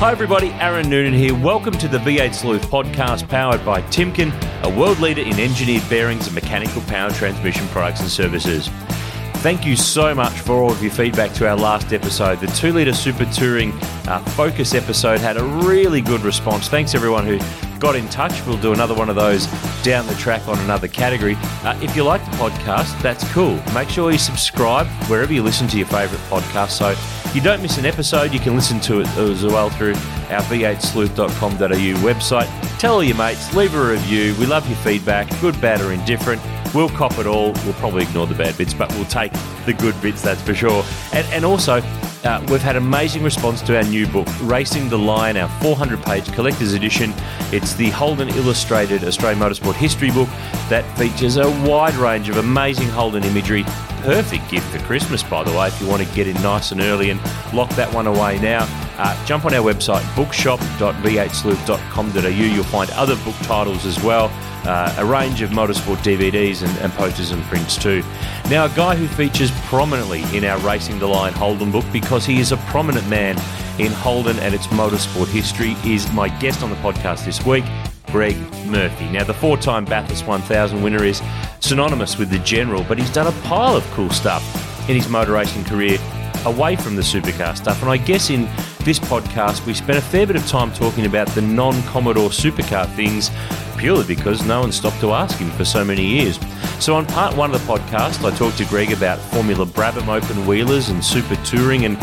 Hi, everybody. Aaron Noonan here. Welcome to the V8 Sleuth podcast powered by Timken, a world leader in engineered bearings and mechanical power transmission products and services. Thank you so much for all of your feedback to our last episode. The 2 litre Super Touring uh, Focus episode had a really good response. Thanks, everyone who got in touch. We'll do another one of those down the track on another category. Uh, if you like the podcast, that's cool. Make sure you subscribe wherever you listen to your favourite podcast so you don't miss an episode. You can listen to it as well through our v8sleuth.com.au website. Tell all your mates, leave a review. We love your feedback, good, bad, or indifferent. We'll cop it all. We'll probably ignore the bad bits, but we'll take the good bits, that's for sure. And, and also, uh, we've had an amazing response to our new book, Racing the Line, our 400 page collector's edition. It's the Holden Illustrated Australian Motorsport History book that features a wide range of amazing Holden imagery. Perfect gift for Christmas, by the way, if you want to get in nice and early and lock that one away now. Uh, jump on our website, bookshop.v8sleuth.com.au. You'll find other book titles as well uh, a range of motorsport DVDs and, and, posters and prints too. Now, a guy who features prominently in our Racing the Line Holden book because he is a prominent man in Holden and its motorsport history is my guest on the podcast this week. Greg Murphy. Now, the four time Bathurst 1000 winner is synonymous with the General, but he's done a pile of cool stuff in his motor racing career away from the supercar stuff. And I guess in this podcast, we spent a fair bit of time talking about the non Commodore supercar things purely because no one stopped to ask him for so many years. So, on part one of the podcast, I talked to Greg about Formula Brabham open wheelers and super touring and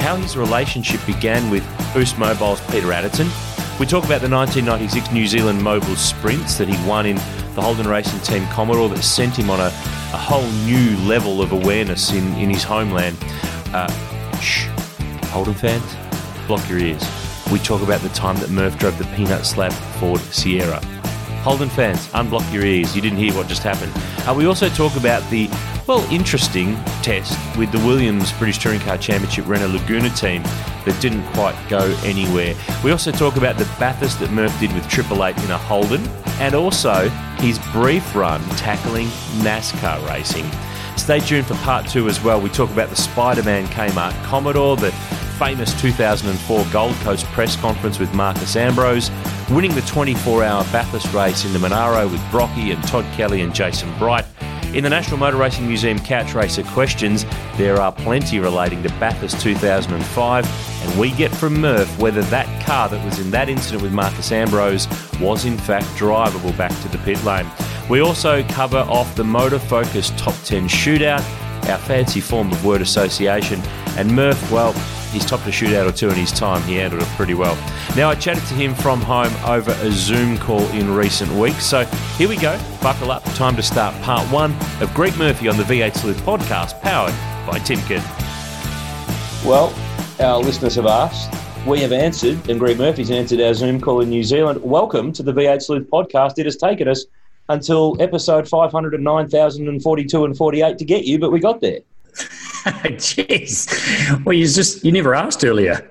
how his relationship began with Boost Mobile's Peter Adderton. We talk about the 1996 New Zealand Mobil Sprints that he won in the Holden Racing Team Commodore that sent him on a, a whole new level of awareness in, in his homeland. Uh, shh, Holden fans, block your ears. We talk about the time that Murph drove the peanut slab Ford Sierra. Holden fans, unblock your ears. You didn't hear what just happened. Uh, we also talk about the, well, interesting test with the Williams British Touring Car Championship Renault Laguna team that didn't quite go anywhere. We also talk about the Bathurst that Murph did with Triple Eight in a Holden, and also his brief run tackling NASCAR racing. Stay tuned for part two as well. We talk about the Spider Man Kmart Commodore, the famous 2004 Gold Coast press conference with Marcos Ambrose, winning the 24 hour Bathurst race in the Monaro with Brocky and Todd Kelly and Jason Bright. In the National Motor Racing Museum Couch Racer questions, there are plenty relating to Bathurst 2005, and we get from Murph whether that car that was in that incident with Marcos Ambrose was in fact drivable back to the pit lane. We also cover off the Motor Focus Top 10 Shootout, our fancy form of word association, and Murph, well, he's topped a shootout or two in his time. He handled it pretty well. Now, I chatted to him from home over a Zoom call in recent weeks. So here we go. Buckle up. Time to start part one of Greg Murphy on the V8 Sleuth podcast, powered by Timken. Well, our listeners have asked. We have answered, and Greg Murphy's answered our Zoom call in New Zealand. Welcome to the V8 Sleuth podcast. It has taken us until episode 509,042 and 48 to get you, but we got there. Jeez. Well, you just you never asked earlier.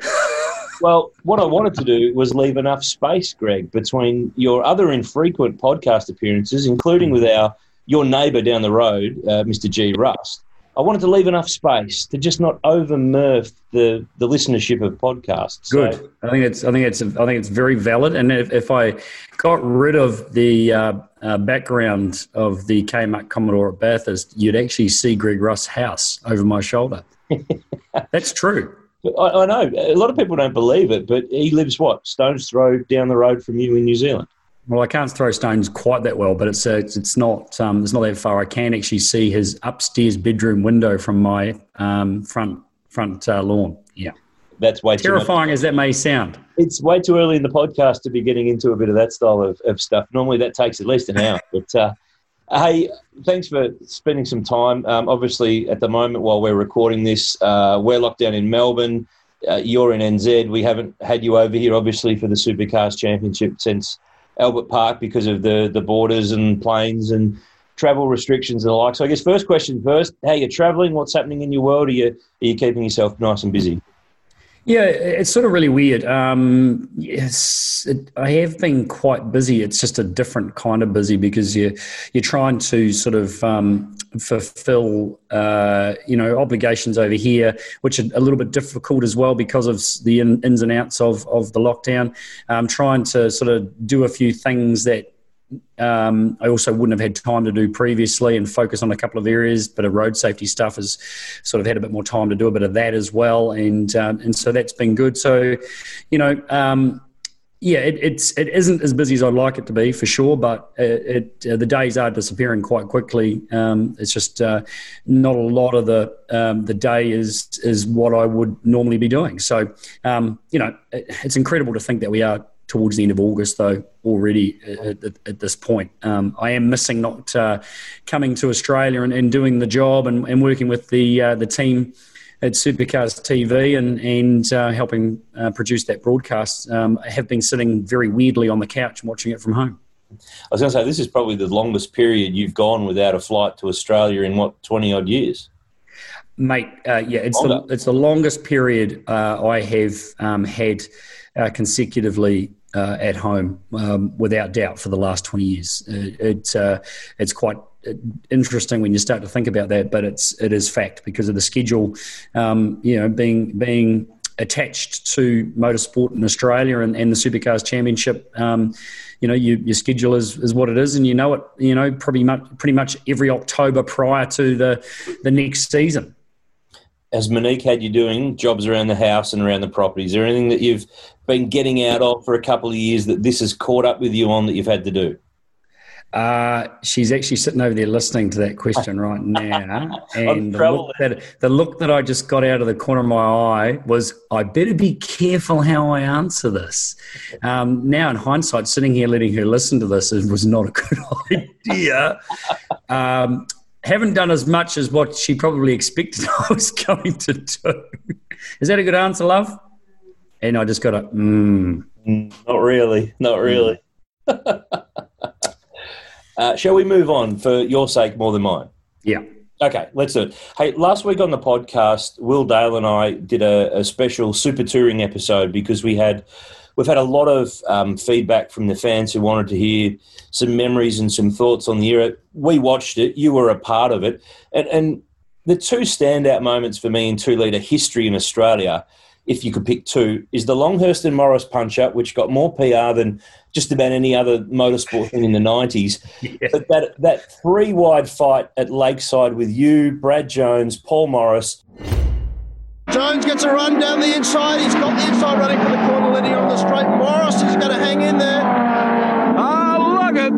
well, what I wanted to do was leave enough space, Greg, between your other infrequent podcast appearances, including with our your neighbour down the road, uh, Mr. G. Rust. I wanted to leave enough space to just not over the the listenership of podcasts. Good. So, I think it's I think it's I think it's very valid. And if, if I got rid of the uh, uh, background of the Kmart Commodore at Bathurst, you'd actually see Greg Rust's house over my shoulder. That's true. I, I, know a lot of people don't believe it, but he lives what stones throw down the road from you in New Zealand. Well, I can't throw stones quite that well, but it's uh, it's not um, it's not that far. I can actually see his upstairs bedroom window from my um, front front uh, lawn. Yeah, that's way terrifying as that may sound. It's way too early in the podcast to be getting into a bit of that style of, of stuff. Normally, that takes at least an hour. but uh, hey, thanks for spending some time. Um, obviously, at the moment while we're recording this, uh, we're locked down in Melbourne uh, you're in NZ. We haven't had you over here, obviously, for the Supercars Championship since Albert Park because of the the borders and planes and travel restrictions and the like. So I guess first question first: How you're travelling? What's happening in your world? Are you are you keeping yourself nice and busy? Yeah, it's sort of really weird. Um, yes, it, I have been quite busy. It's just a different kind of busy because you you're trying to sort of um, fulfill uh, you know obligations over here, which are a little bit difficult as well because of the in, ins and outs of of the lockdown. Um, trying to sort of do a few things that um, I also wouldn't have had time to do previously and focus on a couple of areas, but a road safety stuff has sort of had a bit more time to do a bit of that as well, and um, and so that's been good. So, you know, um, yeah, it, it's it isn't as busy as I'd like it to be for sure, but it, it uh, the days are disappearing quite quickly. Um, it's just uh, not a lot of the um, the day is is what I would normally be doing. So, um, you know, it, it's incredible to think that we are towards the end of August, though, already at, at, at this point. Um, I am missing not uh, coming to Australia and, and, doing the job and, and working with the uh, the team at Supercars TV and and uh, helping uh, produce that broadcast. Um, I have been sitting very weirdly on the couch and watching it from home. I was going to say this is probably the longest period you've gone without a flight to Australia in what twenty odd years. Mate, uh, yeah, it's the, it's the longest period uh, I have um, had uh, consecutively uh, at home, um, without doubt, for the last 20 years. It, it uh, it's quite interesting when you start to think about that, but it's it is fact because of the schedule, um, you know, being being attached to motorsport in Australia and, and the Supercars Championship. Um, you know, you, your schedule is, is what it is, and you know it. You know, pretty much pretty much every October prior to the the next season has Monique had you doing jobs around the house and around the property? Is there anything that you've been getting out of for a couple of years that this has caught up with you on that you've had to do? Uh, she's actually sitting over there listening to that question right now. And the look, that, the look that I just got out of the corner of my eye was, I better be careful how I answer this. Um, now, in hindsight, sitting here letting her listen to this was not a good idea. Um, haven't done as much as what she probably expected I was going to do. Is that a good answer, love? And I just got a, mm. Not really. Not really. uh, shall we move on for your sake more than mine? Yeah. Okay, let's do it. Hey, last week on the podcast, Will Dale and I did a, a special super touring episode because we had we've had a lot of um, feedback from the fans who wanted to hear some memories and some thoughts on the era. We watched it. You were a part of it, and, and the two standout moments for me in two litre history in Australia, if you could pick two, is the Longhurst and Morris punch up, which got more PR than just about any other motorsport thing in the 90s. Yeah. But that, that three wide fight at Lakeside with you, Brad Jones, Paul Morris. Jones gets a run down the inside. He's got the inside running for the corner linear on the straight. Morris is going to hang in there.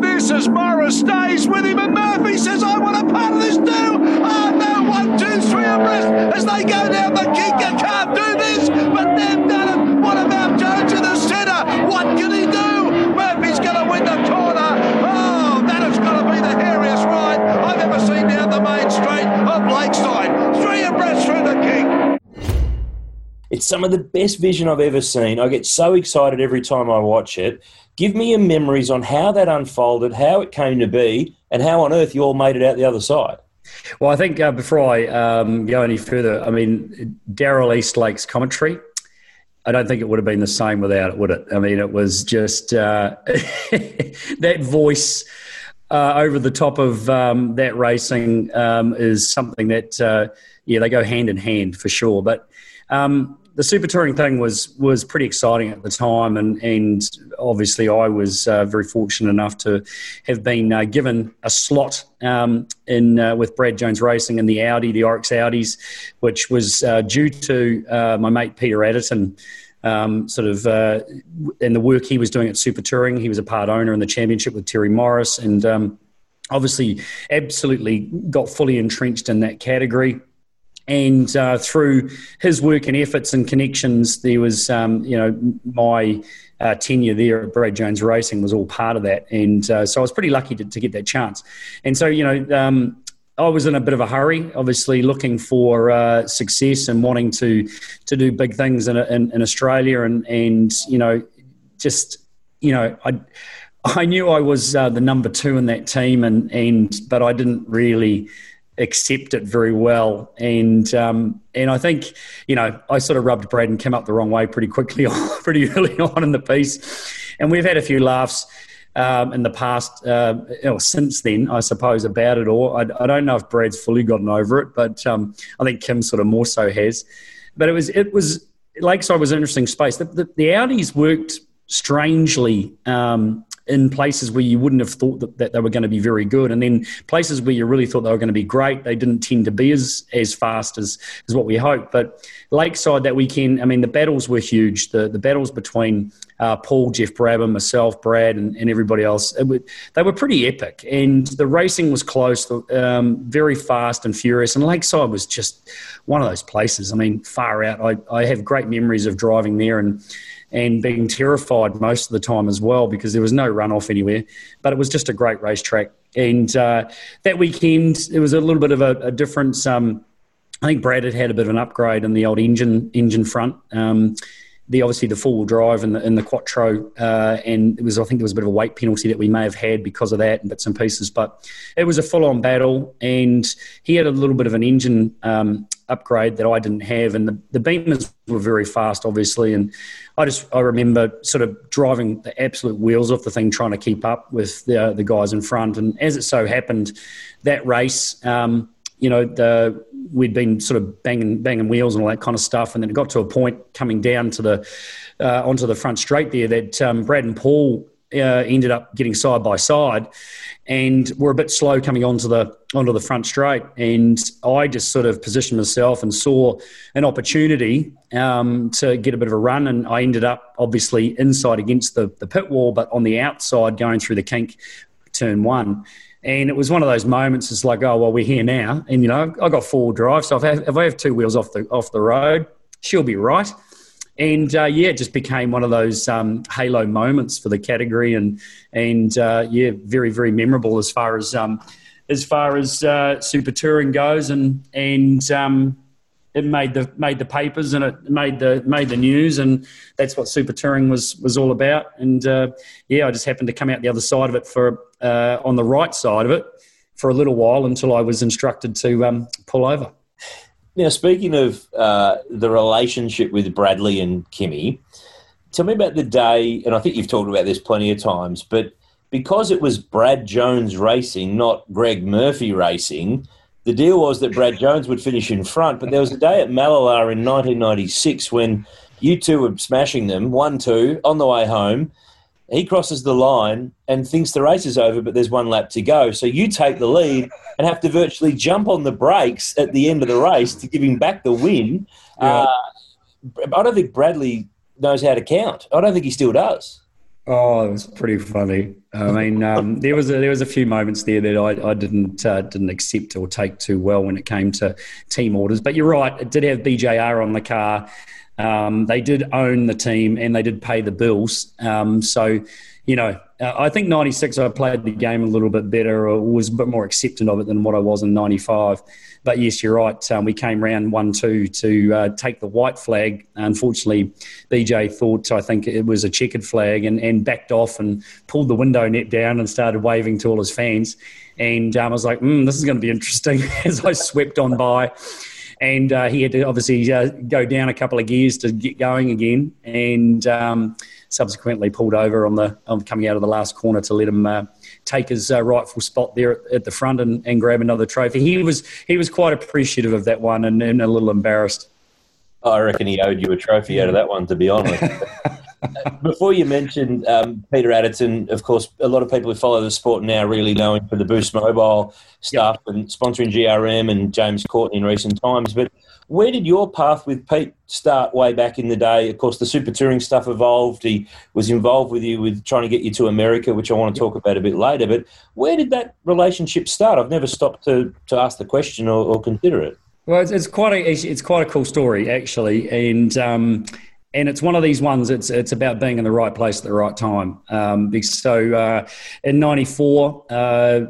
This as Morris stays with him. And Murphy says, I want a part of this too. Oh, ah, no, one, two, three abreast as they go down the Kinka. Can't do this, but they've done it. What about Jones in the centre? What can he do? Murphy's going to win the corner. Oh, that has got to be the hairiest ride I've ever seen down the main straight of Lakeside. Three abreast through the King. It's some of the best vision I've ever seen. I get so excited every time I watch it. Give me your memories on how that unfolded, how it came to be, and how on earth you all made it out the other side. Well, I think uh, before I um, go any further, I mean, Daryl Eastlake's commentary, I don't think it would have been the same without it, would it? I mean, it was just uh, that voice uh, over the top of um, that racing um, is something that, uh, yeah, they go hand in hand for sure. But um, the super touring thing was was pretty exciting at the time, and and obviously I was uh, very fortunate enough to have been uh, given a slot um, in uh, with Brad Jones Racing in the Audi, the Orix Audis, which was uh, due to uh, my mate Peter Adderton. Um, sort of, uh, and the work he was doing at Super Touring, he was a part owner in the championship with Terry Morris, and um, obviously, absolutely got fully entrenched in that category and uh, through his work and efforts and connections, there was, um, you know, my uh, tenure there at Brad Jones Racing was all part of that, and uh, so I was pretty lucky to, to, get that chance. And so, you know, um, I was in a bit of a hurry, obviously looking for uh, success and wanting to to do big things in, in, in Australia, and and you know, just you know, I I knew I was uh, the number two in that team, and and but I didn't really accept it very well, and um, and I think you know I sort of rubbed Brad and Kim up the wrong way pretty quickly, pretty early on in the piece, and we've had a few laughs um, in the past, uh, or since then, I suppose, about it all. I, I, don't know if Brad's fully gotten over it, but um, I think Kim sort of more so has. But it was, it was, Lakeside was an interesting space. The, the, the Audis worked strangely um, in places where you wouldn't have thought that, that they were going to be very good. And then places where you really thought they were going to be great, they didn't tend to be as, as fast as, as what we hoped. But Lakeside that weekend, I mean, the battles were huge. The, the battles between uh, Paul, Geoff Brabham, myself, Brad, and, and everybody else, they were pretty epic. And the racing was close, um, very fast and furious. And Lakeside was just one of those places. I mean, far out. I, I have great memories of driving there and and being terrified most of the time as well because there was no runoff anywhere. But it was just a great racetrack. And uh, that weekend, it was a little bit of a, a difference. Um, I think Brad had had a bit of an upgrade in the old engine engine front. Um, the obviously the four wheel drive and the, and the Quattro, uh, and it was I think there was a bit of a weight penalty that we may have had because of that and bits and pieces. But it was a full on battle, and he had a little bit of an engine um, upgrade that I didn't have, and the, the Beamers were very fast, obviously, and I just I remember sort of driving the absolute wheels off the thing, trying to keep up with the the guys in front, and as it so happened, that race. Um, you know, the, we'd been sort of banging, banging wheels and all that kind of stuff, and then it got to a point coming down to the uh, onto the front straight there that um, Brad and Paul uh, ended up getting side by side, and were a bit slow coming onto the onto the front straight. And I just sort of positioned myself and saw an opportunity um, to get a bit of a run, and I ended up obviously inside against the the pit wall, but on the outside going through the kink, turn one. And it was one of those moments. It's like, oh well, we're here now, and you know, I got four drive, so if I, have, if I have two wheels off the off the road, she'll be right. And uh, yeah, it just became one of those um, halo moments for the category, and and uh, yeah, very very memorable as far as um, as far as uh, super touring goes, and and um, it made the made the papers and it made the made the news, and that's what super touring was was all about. And uh, yeah, I just happened to come out the other side of it for uh, on the right side of it for a little while until I was instructed to um, pull over. Now, speaking of uh, the relationship with Bradley and Kimmy, tell me about the day, and I think you've talked about this plenty of times, but because it was Brad Jones racing, not Greg Murphy racing, the deal was that Brad Jones would finish in front. But there was a day at Mallala in 1996 when you two were smashing them, 1 2, on the way home. He crosses the line and thinks the race is over, but there's one lap to go. So you take the lead and have to virtually jump on the brakes at the end of the race to give him back the win. Yeah. Uh, I don't think Bradley knows how to count. I don't think he still does. Oh, it was pretty funny. I mean, um, there was a, there was a few moments there that I, I didn't uh, didn't accept or take too well when it came to team orders. But you're right; it did have BJR on the car. Um, they did own the team and they did pay the bills. Um, so, you know, uh, I think 96 I played the game a little bit better or was a bit more accepting of it than what I was in 95. But yes, you're right. Um, we came round 1 2 to uh, take the white flag. Unfortunately, BJ thought, I think it was a checkered flag and, and backed off and pulled the window net down and started waving to all his fans. And um, I was like, mm, this is going to be interesting as I swept on by and uh, he had to obviously uh, go down a couple of gears to get going again, and um, subsequently pulled over on the on coming out of the last corner to let him uh, take his uh, rightful spot there at, at the front and, and, grab another trophy. He was he was quite appreciative of that one and, and a little embarrassed. I reckon he owed you a trophy out of that one, to be honest. Before you mentioned um, Peter Adderton, of course, a lot of people who follow the sport now really know him for the Boost Mobile stuff yep. and sponsoring GRM and James Courtney in recent times. But where did your path with Pete start way back in the day? Of course, the super touring stuff evolved. He was involved with you with trying to get you to America, which I want to talk about a bit later. But where did that relationship start? I've never stopped to, to ask the question or, or consider it. Well, it's, it's, quite a it's quite a cool story actually, and um, and it's one of these ones. It's it's about being in the right place at the right time. Um, so uh, in '94, uh,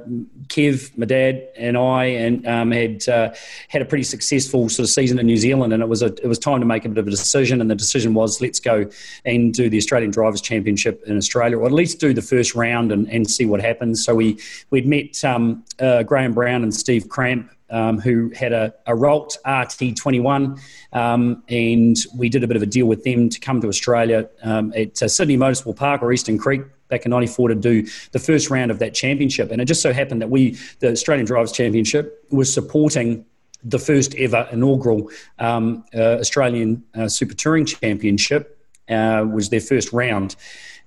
Kev, my dad, and I, and um, had uh, had a pretty successful sort of season in New Zealand, and it was a, it was time to make a bit of a decision. And the decision was let's go and do the Australian Drivers Championship in Australia, or at least do the first round and, and see what happens. So we we'd met um, uh, Graham Brown and Steve Cramp um, who had a, a Ralt RT21, um, and we did a bit of a deal with them to come to Australia um, at uh, Sydney Motorsport Park or Eastern Creek back in 94 to do the first round of that championship. And it just so happened that we, the Australian Drivers Championship, was supporting the first ever inaugural um, uh, Australian uh, Super Touring Championship, uh, was their first round.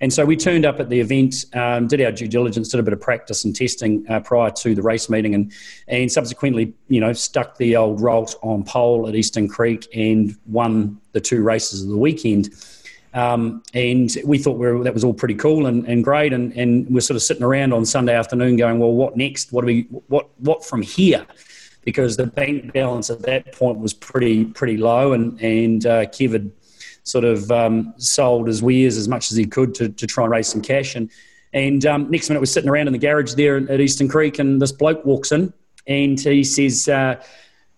And so we turned up at the event, um, did our due diligence, did a bit of practice and testing uh, prior to the race meeting, and and subsequently, you know, stuck the old Ralt on pole at Eastern Creek and won the two races of the weekend. Um, and we thought we were, that was all pretty cool and, and great. And, and we're sort of sitting around on Sunday afternoon going, well, what next? What do we, what, what from here? Because the bank balance at that point was pretty, pretty low. And, and uh, Kev had sort of um, sold his wares as much as he could to, to try and raise some cash. And, and um, next minute, we're sitting around in the garage there at Eastern Creek, and this bloke walks in and he says, uh,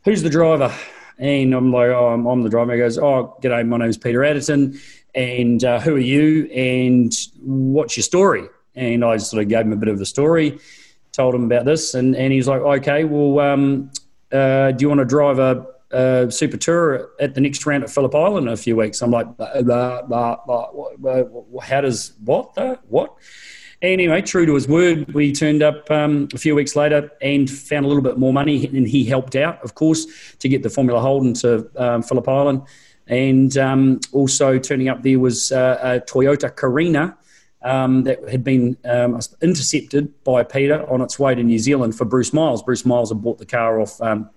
Who's the driver? And I'm like, Oh, I'm, I'm the driver. He goes, Oh, g'day, my name's Peter Adderton. And uh, who are you? And what's your story? And I sort of gave him a bit of a story, told him about this. And, and he's like, Okay, well, um, uh, do you want to drive a uh, Super Tour at the next round at Phillip Island in a few weeks. I'm like, how does what? Uh, what? Anyway, true to his word, we turned up um, a few weeks later and found a little bit more money, and he helped out, of course, to get the Formula Holden to um, Phillip Island. And um, also turning up there was uh, a Toyota Carina um, that had been um, intercepted by Peter on its way to New Zealand for Bruce Miles. Bruce Miles had bought the car off um,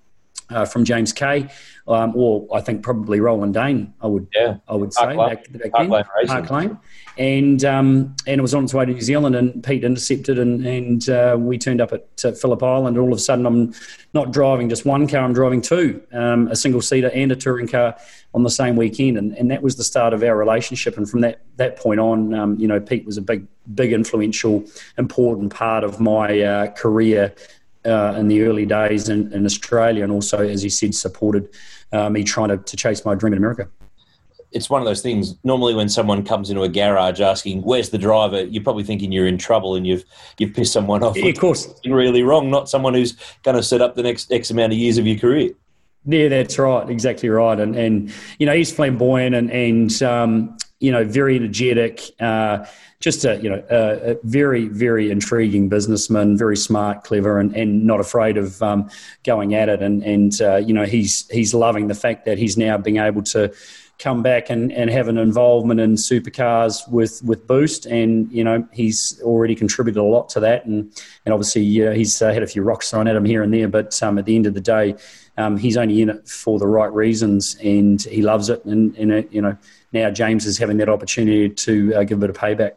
uh, from James Kaye, um, or I think probably Roland Dane. I would, yeah. I would say Park back, back Park then, Lane Park Lane, and um, and it was on its way to New Zealand, and Pete intercepted, and and uh, we turned up at uh, Phillip Island, all of a sudden I'm not driving just one car, I'm driving two, um, a single seater and a touring car on the same weekend, and, and that was the start of our relationship, and from that that point on, um, you know, Pete was a big big influential, important part of my uh, career uh, in the early days in, in, Australia, and also, as he said, supported uh, me trying to, to chase my dream in America. It's one of those things. Normally, when someone comes into a garage asking, "Where's the driver?" you're probably thinking you're in trouble and you've you've pissed someone off. Yeah, of course, really wrong. Not someone who's going to set up the next X amount of years of your career. Yeah, that's right. Exactly right. And and you know he's flamboyant and and um, you know very energetic. Uh, just a you know a, a, very very intriguing businessman, very smart, clever, and, and not afraid of um, going at it. And and uh, you know he's he's loving the fact that he's now being able to come back and, and have an involvement in supercars with, with Boost. And, you know, he's already contributed a lot to that. And, and obviously, uh, he's uh, had a few rocks thrown at him here and there. But um, at the end of the day, um, he's only in it for the right reasons and he loves it. And, and uh, you know, now James is having that opportunity to uh, give a bit of payback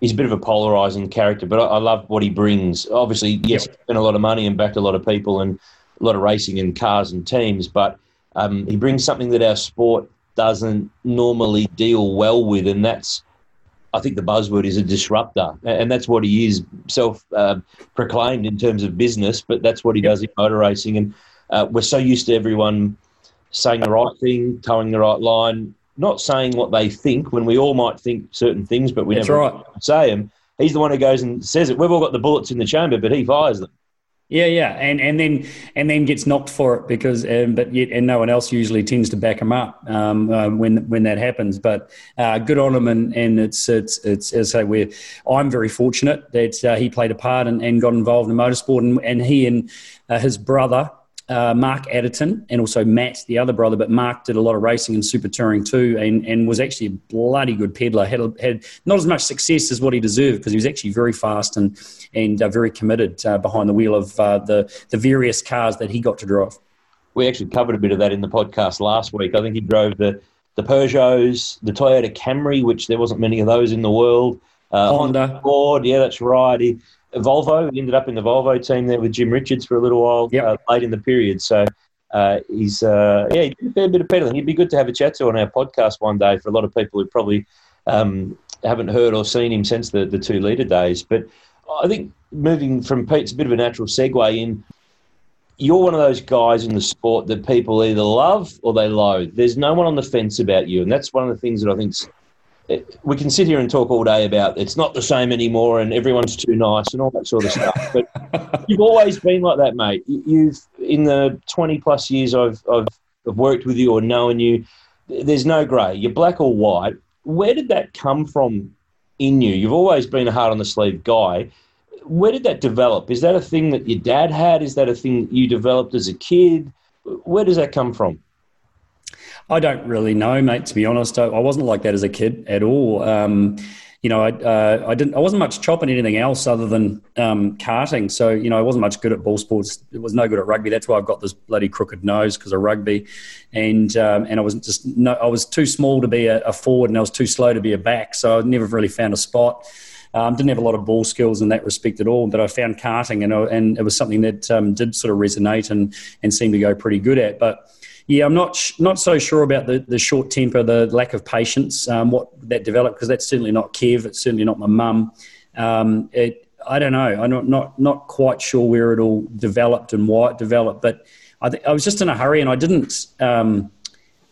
he's a bit of a polarizing character, but I, I love what he brings. Obviously, yes, yep. spent a lot of money and backed a lot of people and a lot of racing and cars and teams, but um, he brings something that our sport doesn't normally deal well with, and that's. I think the buzzword is a disruptor, and that's what he is, self-proclaimed uh, in terms of business. But that's what he does in motor racing, and uh, we're so used to everyone saying the right thing, toeing the right line, not saying what they think when we all might think certain things, but we That's never right. say them. He's the one who goes and says it. We've all got the bullets in the chamber, but he fires them. Yeah, yeah, and and then and then gets knocked for it because, um, but yet, and no one else usually tends to back him up um, uh, when when that happens. But uh, good on him, and, and it's it's it's as I say, we I'm very fortunate that uh, he played a part and, and got involved in motorsport, and, and he and uh, his brother uh, Mark Adderton and also Matt, the other brother, but Mark did a lot of racing and super touring too, and, and was actually a bloody good peddler. Had had not as much success as what he deserved because he was actually very fast and and uh, very committed uh, behind the wheel of uh, the the various cars that he got to drive. We actually covered a bit of that in the podcast last week. I think he drove the the Peugeots, the Toyota Camry, which there wasn't many of those in the world. Uh, Honda. Ford, yeah, that's right. He, Volvo. He ended up in the Volvo team there with Jim Richards for a little while yep. uh, late in the period. So uh, he's uh, yeah, he did a fair bit of pedaling. He'd be good to have a chat to on our podcast one day for a lot of people who probably um, haven't heard or seen him since the, the two litre days. But I think moving from Pete's a bit of a natural segue in. You're one of those guys in the sport that people either love or they loathe. There's no one on the fence about you, and that's one of the things that I think's we can sit here and talk all day about it's not the same anymore and everyone's too nice and all that sort of stuff. But you've always been like that, mate. You've in the twenty plus years I've, I've I've worked with you or known you. There's no grey. You're black or white. Where did that come from in you? You've always been a hard on the sleeve guy. Where did that develop? Is that a thing that your dad had? Is that a thing that you developed as a kid? Where does that come from? I don't really know, mate. To be honest, I, wasn't like that as a kid at all. Um, you know, I, uh, I didn't. I wasn't much chopping anything else other than um, karting. So you know, I wasn't much good at ball sports. It was no good at rugby. That's why I've got this bloody crooked nose because of rugby, and um, and I was just no. I was too small to be a, a, forward, and I was too slow to be a back. So I never really found a spot. Um, didn't have a lot of ball skills in that respect at all, but I found karting, and and it was something that um, did sort of resonate and and seemed to go pretty good at, but yeah, I'm not sh- not so sure about the, the short temper, the lack of patience, um, what that developed because that's certainly not Kev. It's certainly not my mum. Um, it, I don't know. I'm not, not not quite sure where it all developed and why it developed, but I, th- I was just in a hurry and I didn't um,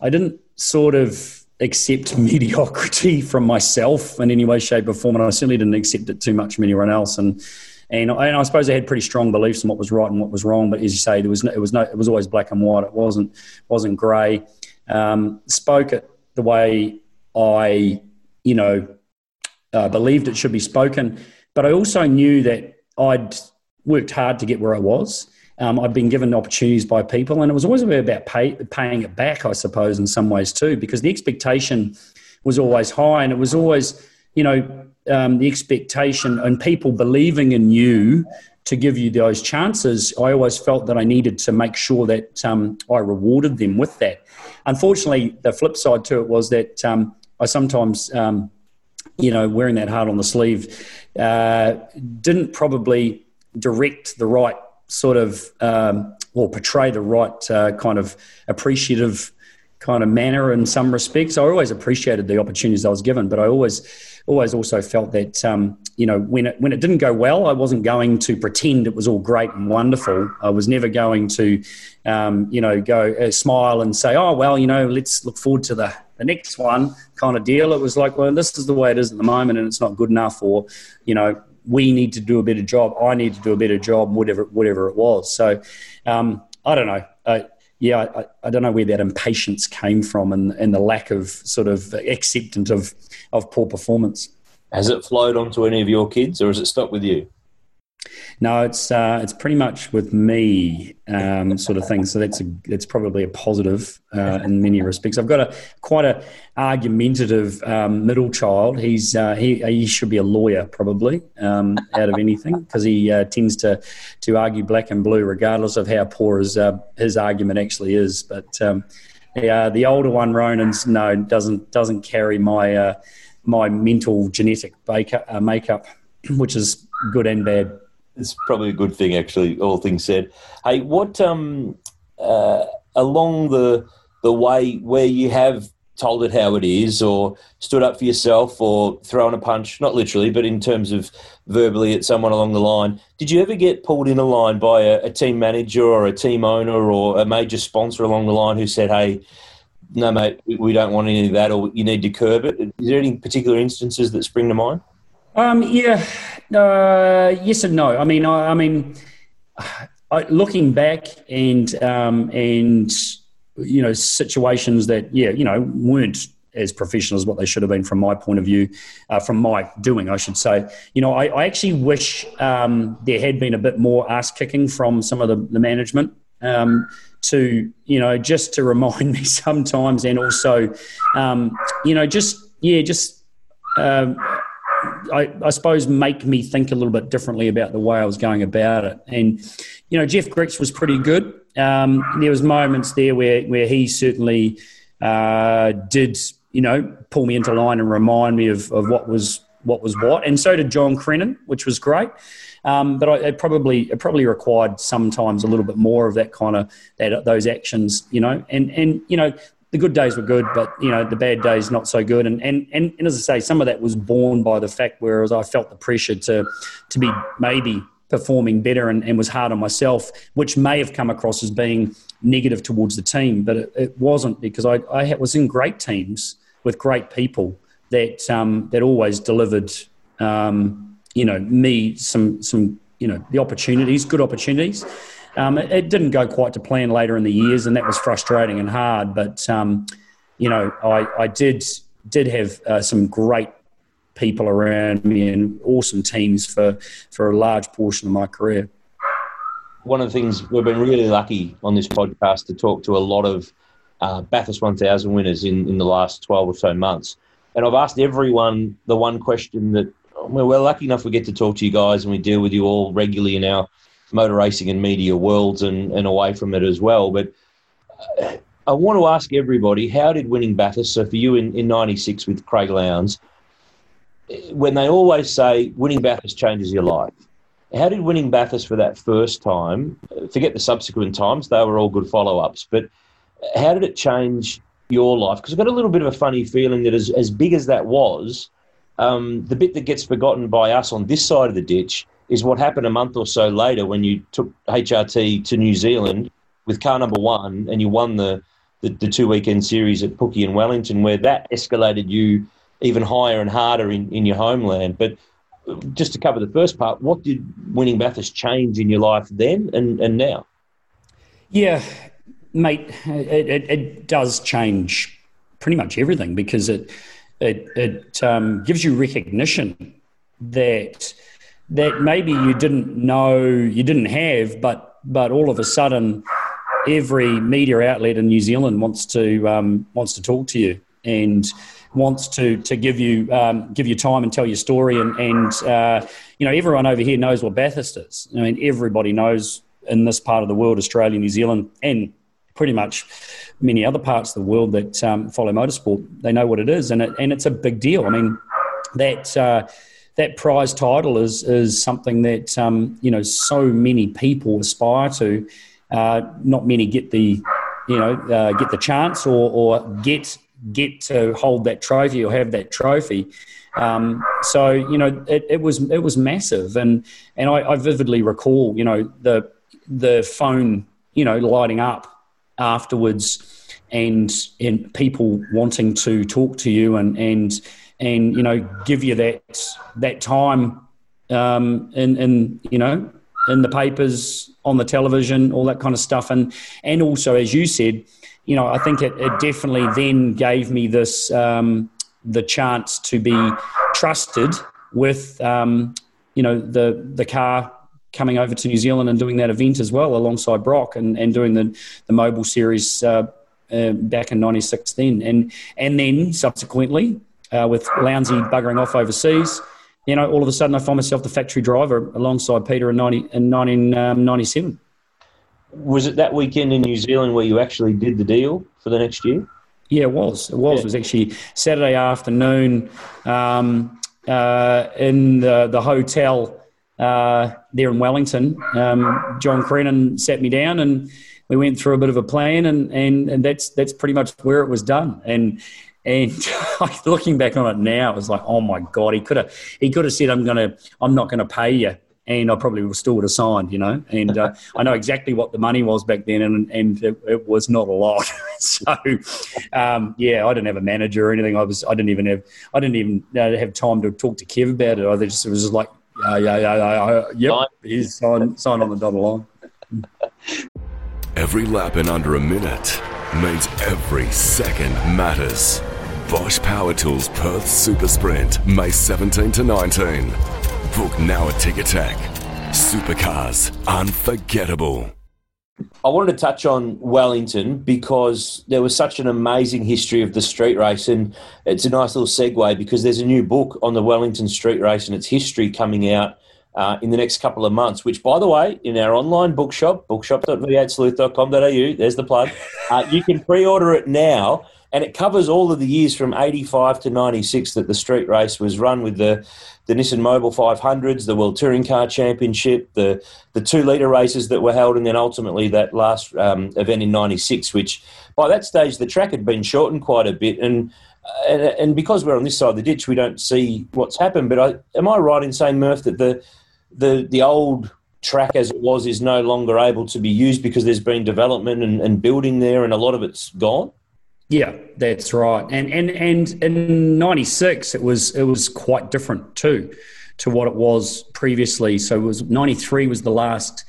I didn't sort of accept mediocrity from myself in any way, shape, or form, and I certainly didn't accept it too much from anyone else. And and, and I suppose I had pretty strong beliefs in what was right and what was wrong. But as you say, there was no, it was no, it was always black and white. It wasn't wasn't grey. Um, spoke it the way I, you know, uh, believed it should be spoken. But I also knew that I'd worked hard to get where I was. Um, I'd been given opportunities by people, and it was always about pay, paying it back, I suppose, in some ways too, because the expectation was always high, and it was always, you know, um, the expectation and people believing in you to give you those chances, I always felt that I needed to make sure that um, I rewarded them with that. Unfortunately, the flip side to it was that um, I sometimes, um, you know, wearing that heart on the sleeve, uh, didn't probably direct the right sort of um, or portray the right uh, kind of appreciative kind of manner in some respects. I always appreciated the opportunities I was given, but I always always also felt that um, you know when it when it didn't go well, I wasn't going to pretend it was all great and wonderful. I was never going to um, you know go uh, smile and say, oh well, you know, let's look forward to the the next one kind of deal. It was like, well, this is the way it is at the moment, and it's not good enough, or you know, we need to do a better job. I need to do a better job, whatever whatever it was. So um, I don't know. Uh, yeah, I, I, don't know where that impatience came from and, and the lack of sort of acceptance of, of poor performance. Has it flowed onto any of your kids or has it stuck with you? No, it's uh, it's pretty much with me um, sort of thing. So that's a, that's probably a positive uh, in many respects. I've got a quite a argumentative um, middle child. He's uh, he he should be a lawyer probably um, out of anything because he uh, tends to to argue black and blue regardless of how poor his uh, his argument actually is. But um, yeah, the older one, Ronan's no doesn't doesn't carry my uh, my mental genetic makeup, which is good and bad it's probably a good thing, actually. All things said. Hey, what um, uh, along the the way where you have told it how it is, or stood up for yourself, or thrown a punch, not literally, but in terms of verbally at someone along the line. Did you ever get pulled in a line by a, a team manager or a team owner or a major sponsor along the line who said, "Hey"? No, mate, we don't want any of that, or you need to curb it. Is there any particular instances that spring to mind? Um, yeah, uh, yes and no. I mean, I, I mean, I, looking back and um, and you know situations that yeah, you know, weren't as professional as what they should have been from my point of view, uh, from my doing, I should say. You know, I, I actually wish um, there had been a bit more ass kicking from some of the, the management. Um, to you know, just to remind me sometimes, and also, um, you know, just yeah, just um, I, I, suppose, make me think a little bit differently about the way I was going about it. And, you know, Jeff Grech was pretty good. Um, there was moments there where, where he certainly uh, did, you know, pull me into line and remind me of, of what was what was what, and so did John Crennan, which was great. Um, but I, it probably it probably required sometimes a little bit more of that kind of that those actions, you know. And and you know the good days were good, but you know the bad days not so good. And and and, and as I say, some of that was born by the fact whereas I felt the pressure to to be maybe performing better and, and was hard on myself, which may have come across as being negative towards the team, but it, it wasn't because I, I was in great teams with great people that um, that always delivered, um, you know, me some some you know the opportunities, good opportunities. Um, it, it, didn't go quite to plan later in the years, and that was frustrating and hard. But um, you know, I, I did did have uh, some great people around me and awesome teams for for a large portion of my career. One of the things we've been really lucky on this podcast to talk to a lot of uh, Bathurst 1000 winners in, in the last 12 or so months. And I've asked everyone the one question that well, we're lucky enough we get to talk to you guys and we deal with you all regularly in our motor racing and media worlds and, and away from it as well. But uh, I want to ask everybody how did winning Bathurst, so for you in, in 96 with Craig Lowndes, when they always say winning Bathurst changes your life, how did winning Bathurst for that first time, forget the subsequent times, they were all good follow ups, but how did it change your life? Because I've got a little bit of a funny feeling that as, as big as that was, um, the bit that gets forgotten by us on this side of the ditch is what happened a month or so later when you took HRT to New Zealand with car number one and you won the, the, the two weekend series at Pookie and Wellington, where that escalated you even higher and harder in, in your homeland. But just to cover the first part, what did winning Bathurst change in your life then and, and now? Yeah, mate, it, it, it does change pretty much everything because it it, it um, gives you recognition that that maybe you didn't know you didn't have, but but all of a sudden, every media outlet in New Zealand wants to um, wants to talk to you and wants to to give you um, give you time and tell your story and and uh, you know everyone over here knows what Bathurst is. I mean everybody knows in this part of the world, Australia, New Zealand, and pretty much many other parts of the world that um, follow motorsport. They know what it is, and it, and it's a big deal. I mean that. Uh, that prize title is is something that um, you know so many people aspire to. Uh, not many get the you know uh, get the chance or, or get get to hold that trophy or have that trophy. Um, so you know, it, it, was it was massive, and and I, I, vividly recall you know the the phone you know lighting up afterwards, and and people wanting to talk to you and and and you know give you that that time um, in in you know in the papers on the television all that kind of stuff. And and also as you said you know, I think it, it definitely then gave me this um, the chance to be trusted with um, you know the the car coming over to New Zealand and doing that event as well alongside Brock and, and doing the the Mobil series uh, uh, back in 1916 and and then subsequently uh, with Lowndesy buggering off overseas you know all of a sudden I find myself the factory driver alongside Peter in 90 in 1997 was it that weekend in New Zealand where you actually did the deal for the next year? Yeah, it was. It was. Yeah. It was actually Saturday afternoon um, uh, in the, the hotel uh, there in Wellington. Um, John Crennan sat me down and we went through a bit of a plan, and, and, and that's that's pretty much where it was done. And and looking back on it now, it was like, oh my god, he could have he could have said, I'm gonna I'm not gonna pay you and I probably still would have signed, you know. And uh, I know exactly what the money was back then, and, and it, it was not a lot. so, um, yeah, I didn't have a manager or anything. I was, I didn't even have, I didn't even uh, have time to talk to Kev about it. I just it was just like, yeah, yeah, yeah, yeah, yep, he's signed, signed on the dotted line. Every lap in under a minute means every second matters. Bosch Power Tools Perth Super Sprint, May 17 to 19. Book now at Ticketek. Supercars, unforgettable. I wanted to touch on Wellington because there was such an amazing history of the street race, and it's a nice little segue because there's a new book on the Wellington street race and its history coming out uh, in the next couple of months. Which, by the way, in our online bookshop, bookshop.v8sleuth.com.au, there's the plug. Uh, you can pre-order it now and it covers all of the years from 85 to 96 that the street race was run with the, the Nissan Mobil 500s, the World Touring Car Championship, the, the two litre races that were held, and then ultimately that last um, event in 96, which by that stage the track had been shortened quite a bit. And, and, and because we're on this side of the ditch, we don't see what's happened. But I, am I right in saying, Murph, that the, the, the old track as it was is no longer able to be used because there's been development and, and building there and a lot of it's gone? Yeah, that's right. And and and in '96, it was it was quite different too, to what it was previously. So it was '93 was the last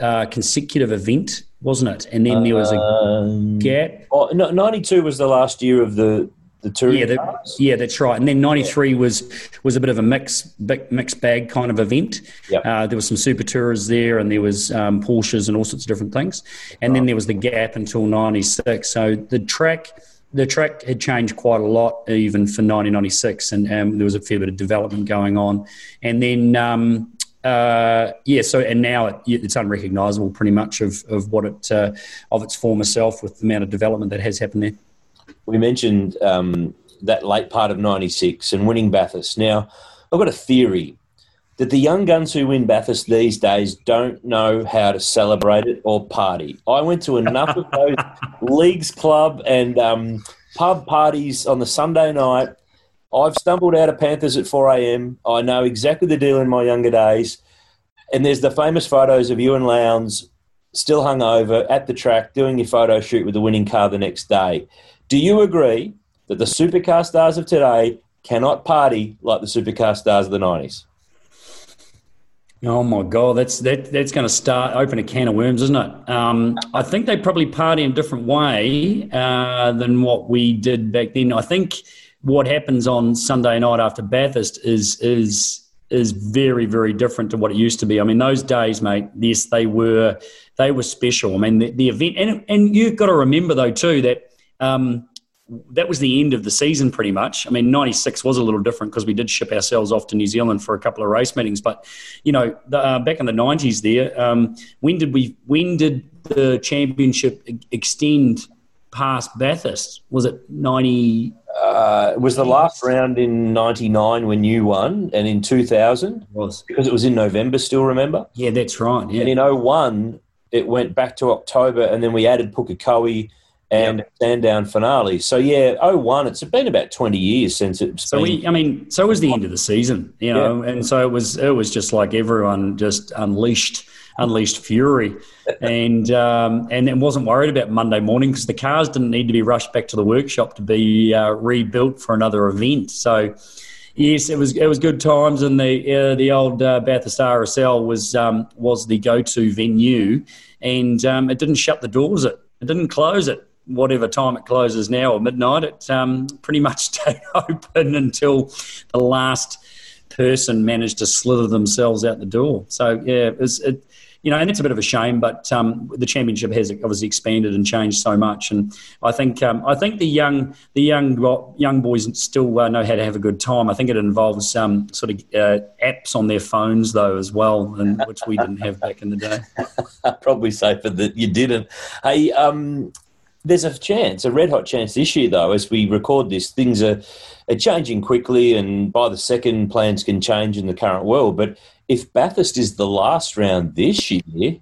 uh, consecutive event, wasn't it? And then there was a um, gap. Oh, no, '92 was the last year of the the touring yeah, the, yeah, that's right. And then '93 was was a bit of a mix big, mixed bag kind of event. Yep. Uh, there was some super tours there, and there was um, Porsches and all sorts of different things. And right. then there was the gap until '96. So the track the track had changed quite a lot even for 1996, and um, there was a fair bit of development going on. And then um, uh, yeah, so and now it, it's unrecognisable pretty much of, of what it uh, of its former self with the amount of development that has happened there we mentioned um, that late part of 96 and winning Bathurst. Now, I've got a theory that the young guns who win Bathurst these days don't know how to celebrate it or party. I went to enough of those leagues club and um, pub parties on the Sunday night. I've stumbled out of Panthers at 4 a.m. I know exactly the deal in my younger days. And there's the famous photos of you and Lowndes still hung over at the track doing your photo shoot with the winning car the next day. Do you agree that the supercar stars of today cannot party like the supercar stars of the 90s? Oh my god, that's that that's going to start open a can of worms, isn't it? Um, I think they probably party in a different way uh, than what we did back then. I think what happens on Sunday night after Bathurst is is is very very different to what it used to be. I mean, those days, mate. Yes, they were they were special. I mean, the, the event, and and you've got to remember though too that um, that was the end of the season pretty much. I mean, 96 was a little different because we did ship ourselves off to New Zealand for a couple of race meetings. But, you know, the, uh, back in the 90s there, um, when did we, when did the championship extend past Bathurst? Was it 90? Uh, it was the last round in 99 when you won and in 2000 it was because it was in November still remember yeah that's right yeah and in 01 it went back to October and then we added Pukekohe and yep. down finale. So yeah, 01, it's been about 20 years since it's so been... we I mean, so was the end of the season, you know, yeah. and so it was it was just like everyone just unleashed unleashed fury and um, and wasn't worried about Monday morning because the cars didn't need to be rushed back to the workshop to be uh, rebuilt for another event. So yes, it was it was good times, and the uh, the old uh, Bathurst RSL was um, was the go to venue, and um, it didn't shut the doors. It it didn't close it whatever time it closes now or midnight, it um, pretty much stayed open until the last person managed to slither themselves out the door. So yeah, it it, you know, and it's a bit of a shame, but um, the championship has obviously expanded and changed so much, and I think um, I think the young the young young boys still uh, know how to have a good time. I think it involves um, sort of uh, apps on their phones though as well, and which we didn't have back in the day. Probably safer that you didn't. Hey, um, there's a chance, a red hot chance this year, though, as we record this, things are, are changing quickly, and by the second, plans can change in the current world. But if Bathurst is the last round this year,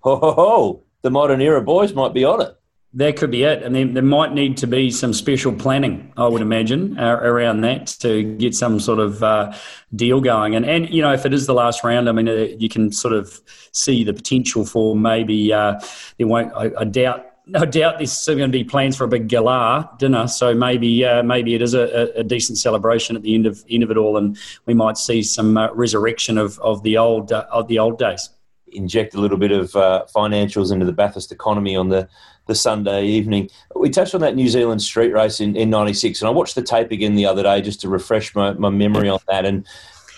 ho ho ho, the modern era boys might be on it. That could be it. And there might need to be some special planning, I would imagine, uh, around that to get some sort of uh, deal going. And, and, you know, if it is the last round, I mean, uh, you can sort of see the potential for maybe uh, there won't, I, I doubt no doubt there's going to be plans for a big gala dinner. So maybe uh, maybe it is a, a, decent celebration at the end of end of it all, and we might see some uh, resurrection of, of the old uh, of the old days. Inject a little bit of uh, financials into the Bathurst economy on the the Sunday evening. We touched on that New Zealand street race in, in 96, and I watched the tape again the other day just to refresh my, my memory on that. And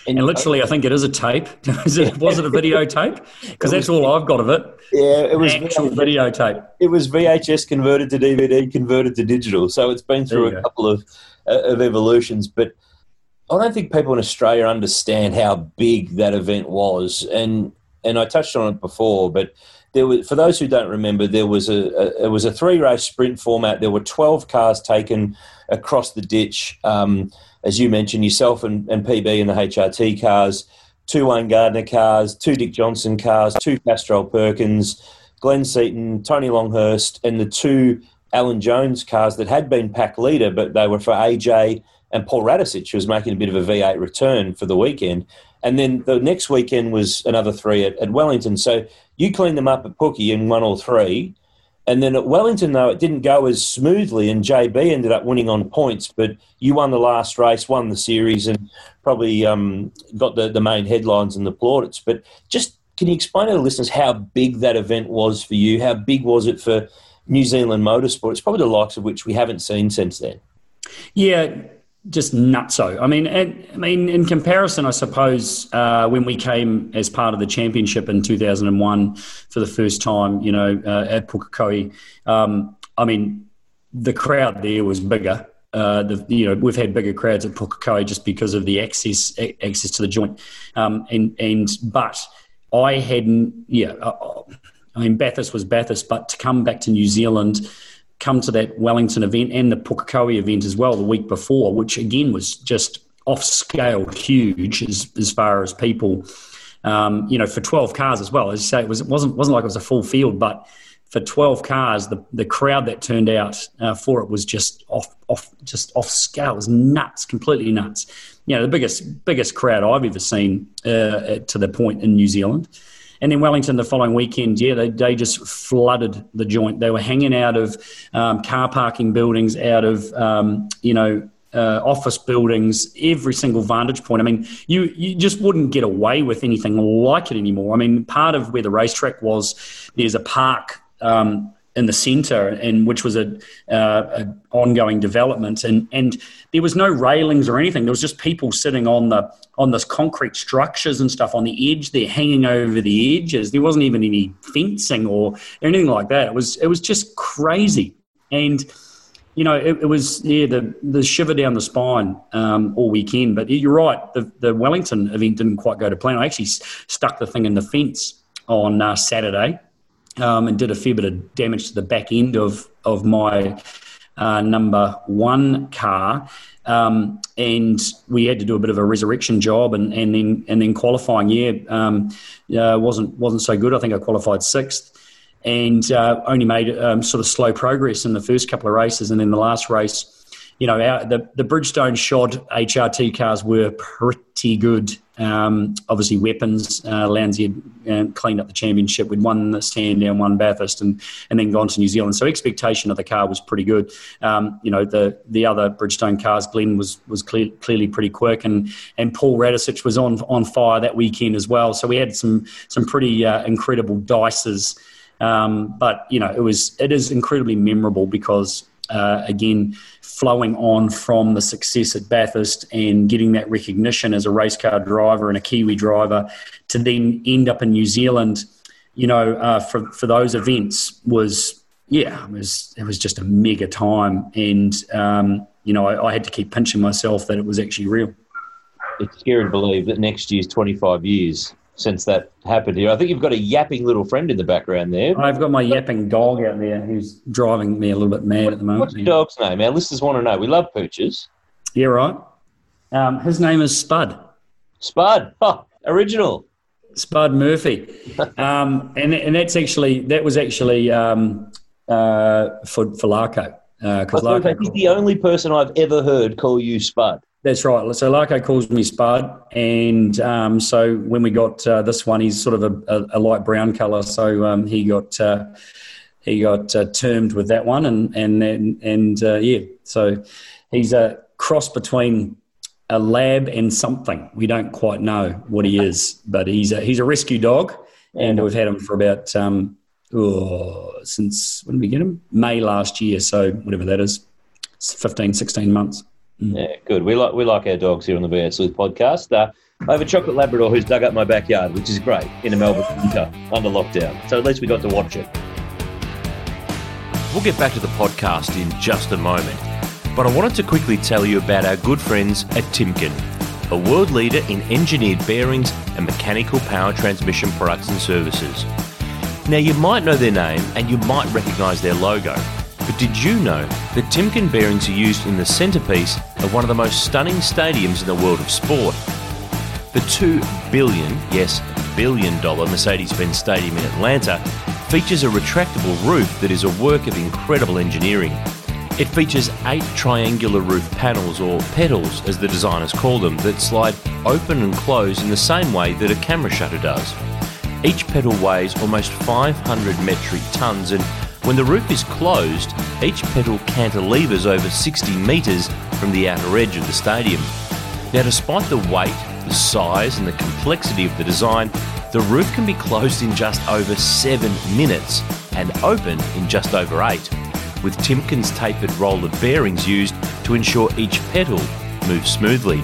and, and literally, I think it is a tape. was, it, a videotape? Because that's all I've got of it. Yeah, it was actual videotape. It was VHS converted to DVD, converted to digital. So it's been through a go. couple of uh, of evolutions, but I don't think people in Australia understand how big that event was. And and I touched on it before, but there was, for those who don't remember, there was a, a it was a three race sprint format. There were twelve cars taken across the ditch. Um, as you mentioned, yourself and, and PB in the HRT cars, two Wayne Gardner cars, two Dick Johnson cars, two Castrol Perkins, Glenn Seaton, Tony Longhurst, and the two Alan Jones cars that had been pack leader, but they were for AJ and Paul Radisich, who was making a bit of a V8 return for the weekend. And then the next weekend was another three at, at Wellington. So you cleaned them up at Pookie all three. And then at Wellington, though, it didn't go as smoothly, and JB ended up winning on points. But you won the last race, won the series, and probably um, got the, the main headlines and the plaudits. But just can you explain to the listeners how big that event was for you? How big was it for New Zealand motorsport? It's probably the likes of which we haven't seen since then. Yeah, just nutso. I mean, and, I mean, in comparison, I suppose uh, when we came as part of the championship in 2001 for the first time, you know, uh, at Pukekohe, um, I mean, the crowd there was bigger. Uh, the, you know, we've had bigger crowds at Pukekohe just because of the access access to the joint, um, and and but I hadn't. Yeah, uh, I mean, Bathurst was Bathurst, but to come back to New Zealand come to that Wellington event and the Pukekohe event as well the week before, which again was just off scale huge as, as far as people, um, you know, for 12 cars as well. As you say, it, was, it wasn't, wasn't like it was a full field, but for 12 cars, the, the crowd that turned out uh, for it was just off, off, just off scale. It was nuts, completely nuts. You know, the biggest, biggest crowd I've ever seen uh, to the point in New Zealand. And then Wellington the following weekend, yeah, they, they just flooded the joint. They were hanging out of um, car parking buildings, out of, um, you know, uh, office buildings, every single vantage point. I mean, you you just wouldn't get away with anything like it anymore. I mean, part of where the racetrack was, there's a park um, in the centre, and which was a, uh, a, ongoing development, and and there was no railings or anything. There was just people sitting on the on this concrete structures and stuff on the edge. They're hanging over the edges. There wasn't even any fencing or anything like that. It was it was just crazy, and you know it, it was yeah the the shiver down the spine um, all weekend. But you're right, the the Wellington event didn't quite go to plan. I actually stuck the thing in the fence on uh, Saturday um, and did a fair bit of damage to the back end of of my uh, number one car. Um, and we had to do a bit of a resurrection job, and, and then and then qualifying, yeah, um, uh, wasn't wasn't so good. I think I qualified sixth, and uh, only made um, sort of slow progress in the first couple of races, and then the last race you know, our, the, the Bridgestone shod HRT cars were pretty good. Um, obviously, weapons. Uh, had uh, cleaned up the championship. We'd won the Sandown, won Bathurst, and, and then gone to New Zealand. So expectation of the car was pretty good. Um, you know, the the other Bridgestone cars, Glenn was was clear, clearly pretty quick, and and Paul Radisich was on on fire that weekend as well. So we had some some pretty uh, incredible dices. Um, but you know, it was it is incredibly memorable because uh, again, flowing on from the success at Bathurst and getting that recognition as a race car driver and a Kiwi driver to then end up in New Zealand, you know, uh, for, for those events was, yeah, it was, it was just a mega time. And, um, you know, I, I had to keep pinching myself that it was actually real. It's scary to believe that next year's 25 years since that happened here. I think you've got a yapping little friend in the background there. I've got my yapping dog out there who's driving me a little bit mad what, at the moment. What's your dog's name? Our listeners want to know. We love pooches. Yeah, right. Um, his name is Spud. Spud. Oh, original. Spud Murphy. um, and, and that's actually, that was actually um, uh, for, for Larko. Because uh, he's the only person I've ever heard call you Spud. That's right. So Larko calls me Spud, and um, so when we got uh, this one, he's sort of a, a, a light brown colour. So um, he got uh, he got uh, termed with that one, and and and, and uh, yeah, so he's a cross between a lab and something. We don't quite know what he is, but he's a, he's a rescue dog, and we've had him for about um, oh, since when did we get him? May last year. So whatever that is, 15, 16 months. Mm. Yeah, good. We like we like our dogs here on the V8 Sleuth podcast. Uh, I have a chocolate Labrador who's dug up my backyard, which is great in a Melbourne winter under lockdown. So at least we got to watch it. We'll get back to the podcast in just a moment, but I wanted to quickly tell you about our good friends at Timken, a world leader in engineered bearings and mechanical power transmission products and services. Now, you might know their name and you might recognise their logo, did you know that Timken bearings are used in the centrepiece of one of the most stunning stadiums in the world of sport? The 2 billion, yes, billion dollar Mercedes Benz Stadium in Atlanta features a retractable roof that is a work of incredible engineering. It features eight triangular roof panels, or petals as the designers call them, that slide open and close in the same way that a camera shutter does. Each petal weighs almost 500 metric tonnes, and when the roof is closed, each petal cantilevers over 60 metres from the outer edge of the stadium. Now, despite the weight, the size, and the complexity of the design, the roof can be closed in just over seven minutes and open in just over eight, with Timken's tapered roller bearings used to ensure each petal moves smoothly.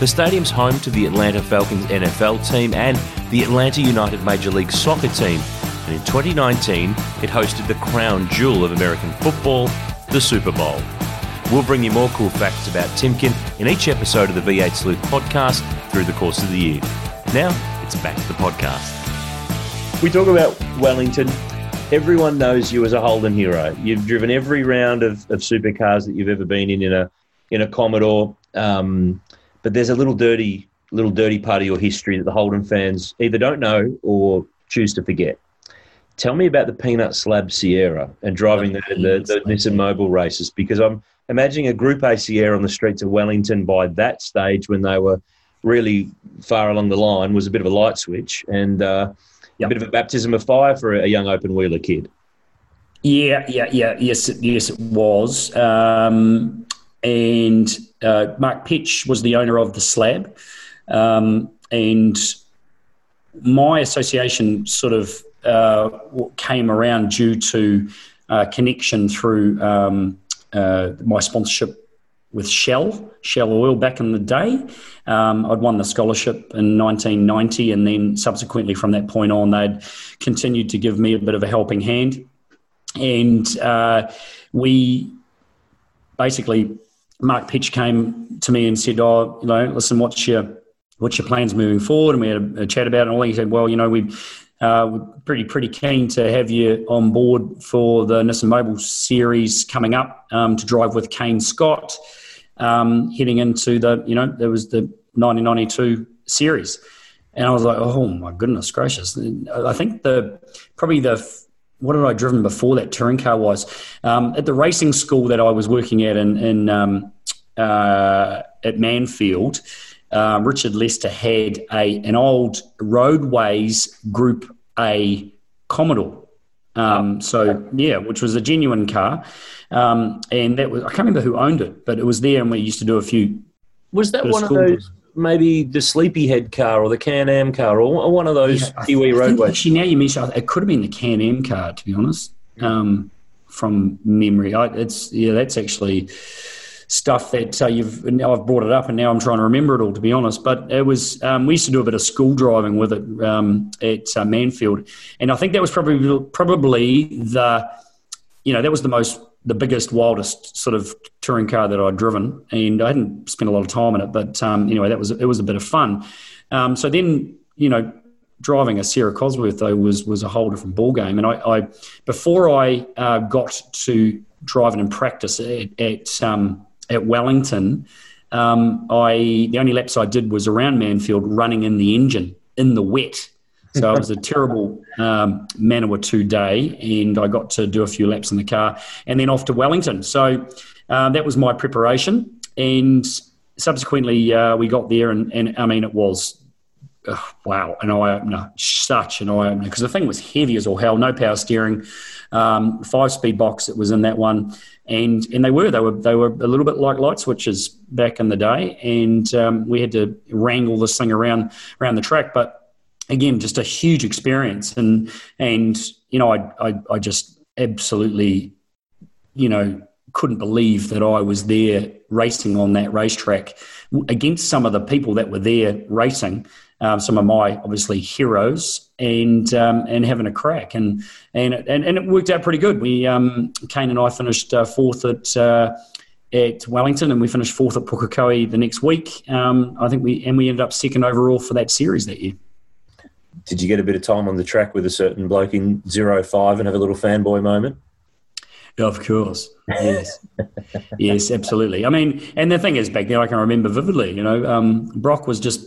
The stadium's home to the Atlanta Falcons NFL team and the Atlanta United Major League Soccer team, and in 2019 it hosted the crown jewel of American football, the Super Bowl. We'll bring you more cool facts about Timken in each episode of the V8 Sleuth podcast through the course of the year. Now, it's back to the podcast. We talk about Wellington. Everyone knows you as a Holden hero. You've driven every round of, of supercars that you've ever been in in a in a Commodore. Um, but there's a little dirty little dirty part of your history that the Holden fans either don't know or choose to forget. Tell me about the Peanut Slab Sierra and driving the, the, the Nissan Mobil races because I'm imagining a Group A Sierra on the streets of Wellington by that stage when they were really far along the line was a bit of a light switch and uh, yep. a bit of a baptism of fire for a young open wheeler kid. Yeah, yeah, yeah, yes, yes, it was. Um, and uh, Mark Petch was the owner of the slab, um, and my association sort of uh, came around due to uh, connection through um, uh, my sponsorship with Shell, Shell Oil back in the day. Um, I'd won the scholarship in 1990, and then subsequently from that point on, they'd continued to give me a bit of a helping hand. And uh, we basically Mark Petch came to me and said, "Oh, you know, listen, what's your what's your plans moving forward?" And we had a, a chat about it. And all he said, "Well, you know, we uh, we're pretty pretty keen to have you on board for the Nissan Mobil series coming up um, to drive with Kayne Scott, um, heading into the you know there was the 1992 series." And I was like, "Oh my goodness gracious!" I think the probably the what had I driven before that touring car was um, at the racing school that I was working at in, in um, uh, at Manfield. Uh, Richard Lester had a an old Roadways Group A Commodore. Um, so yeah, which was a genuine car, um, and that was I can't remember who owned it, but it was there, and we used to do a few. Was that one of those? maybe the Sleepyhead car or the Can Am car or one of those yeah, Kiwi roadways. Actually, now you mention it could have been the Can Am car, to be honest, um, from memory. I, it's yeah, that's actually stuff that uh, you've now I've brought it up and now I'm trying to remember it all to be honest. But it was um, we used to do a bit of school driving with it um, at uh, Manfield, and I think that was probably probably the you know that was the most the biggest, wildest sort of touring car that I'd driven, and I hadn't spent a lot of time in it. But um, anyway, that was it was a bit of fun. Um, so then, you know, driving a Sierra Cosworth though was was a whole different ball game. And I, I before I uh, got to driving and practice at at, um, at Wellington, um, I the only laps I did was around Manfield, running in the engine in the wet. So it was a terrible um, Manawatu day, and I got to do a few laps in the car and then off to Wellington. So uh, that was my preparation. And subsequently, uh, we got there, and, and I mean, it was uh, wow, an eye opener, such an eye opener because the thing was heavy as all hell, no power steering, um, five speed box that was in that one, and and they were they were they were a little bit like light switches back in the day, and um, we had to wrangle this thing around around the track, but again, just a huge experience. And and you know, I I, I just absolutely, you know, couldn't believe that I was there racing on that racetrack against some of the people that were there racing. Um, some of my obviously heroes and um, and having a crack and and and, and it worked out pretty good. We um, Kayne and I finished uh, fourth at uh, at Wellington and we finished fourth at Pukekohe the next week. Um, I think we and we ended up second overall for that series that year. did you get a bit of time on the track with a certain bloke in zero five and have a little fanboy moment? Of course, yes, yes, absolutely. I mean, and the thing is, back then I can remember vividly. You know, um, Brock was just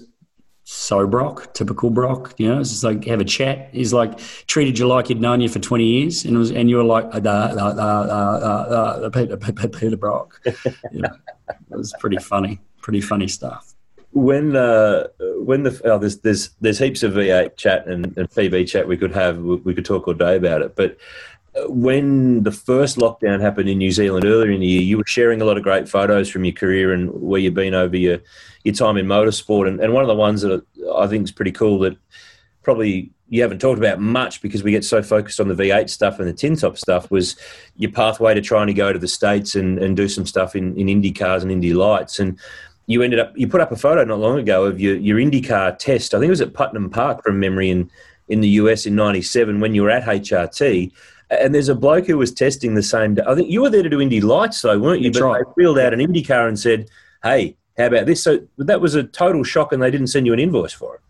so Brock, typical Brock. You know, it's just like have a chat. He's like treated you like he'd known you for twenty years, and was and you were like uh, uh, uh, uh, Peter, Peter Brock. You know, it was pretty funny, pretty funny stuff. When uh, when the oh, there's there's there's heaps of V8 chat and, and PB chat we could have we, we could talk all day about it, but when the first lockdown happened in New Zealand earlier in the year, you were sharing a lot of great photos from your career and where you've been over your, your time in motorsport. And, and one of the ones that I think is pretty cool that probably you haven't talked about much because we get so focused on the V8 stuff and the tin top stuff was your pathway to trying to go to the States and, and do some stuff in, in Indy cars and Indy lights. And you ended up, you put up a photo not long ago of your, your IndyCar test. I think it was at Putnam Park from memory in, in the US in 97 when you were at HRT and there's a bloke who was testing the same day. I think you were there to do Indy Lights, though, weren't you? That's but right. they wheeled out an Indy car and said, "Hey, how about this?" So that was a total shock, and they didn't send you an invoice for it.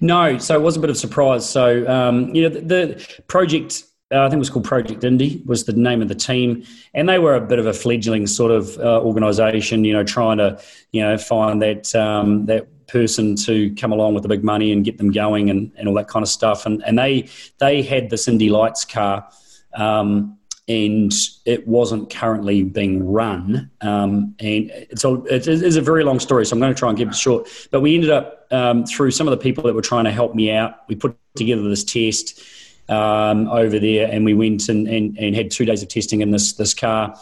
No, so it was a bit of a surprise. So um, you know, the, the project. Uh, I think it was called Project Indy was the name of the team, and they were a bit of a fledgling sort of uh, organisation. You know, trying to you know find that um, that person to come along with the big money and get them going and, and all that kind of stuff. And and they they had this Indy Lights car um, and it wasn't currently being run. Um, and so it is a very long story, so I'm going to try and keep it short. But we ended up um, through some of the people that were trying to help me out. We put together this test um, over there, and we went and, and, and, had two days of testing in this this car.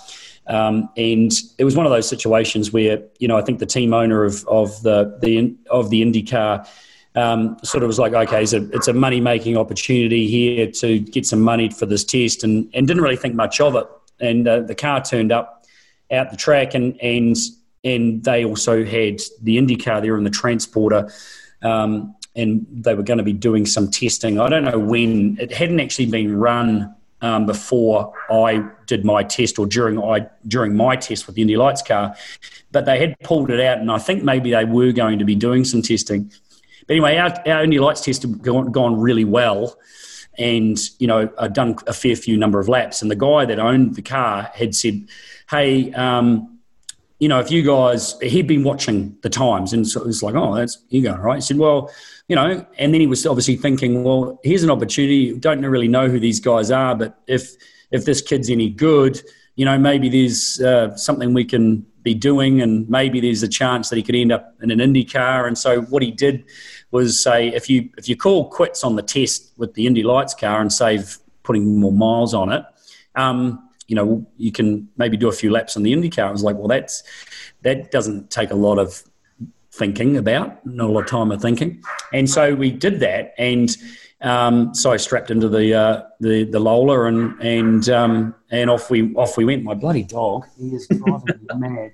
Um, and it was one of those situations where you know I think the team owner of of the the of the IndyCar um, sort of was like, okay, it's a money making opportunity here to get some money for this test, and, and didn't really think much of it. And uh, the car turned up out the track, and and and they also had the Indy car there in the transporter. Um, and they were going to be doing some testing. I don't know when it hadn't actually been run um, before I did my test or during I during my test with the Indy Lights car, but they had pulled it out, and I think maybe they were going to be doing some testing. Anyway, our, our Lights test had gone, gone really well. And, you know, I'd done a fair few number of laps. And the guy that owned the car had said, hey, um, you know, if you guys, he'd been watching the times. And so it was like, oh, that's, you going, right? He said, well, you know, and then he was obviously thinking, well, here's an opportunity. Don't really know who these guys are, but if, if this kid's any good, you know, maybe there's uh, something we can be doing, and maybe there's a chance that he could end up in an Indy car. And so what he did was say, if you if you call quits on the test with the Indy Lights car and save putting more miles on it, um, you know, you can maybe do a few laps on the Indy car. I was like, well, that's that doesn't take a lot of thinking about, not a lot of time of thinking. And so we did that, and um, so I strapped into the uh, the the Lola and and um, and off we off we went. My bloody dog, he is driving me mad.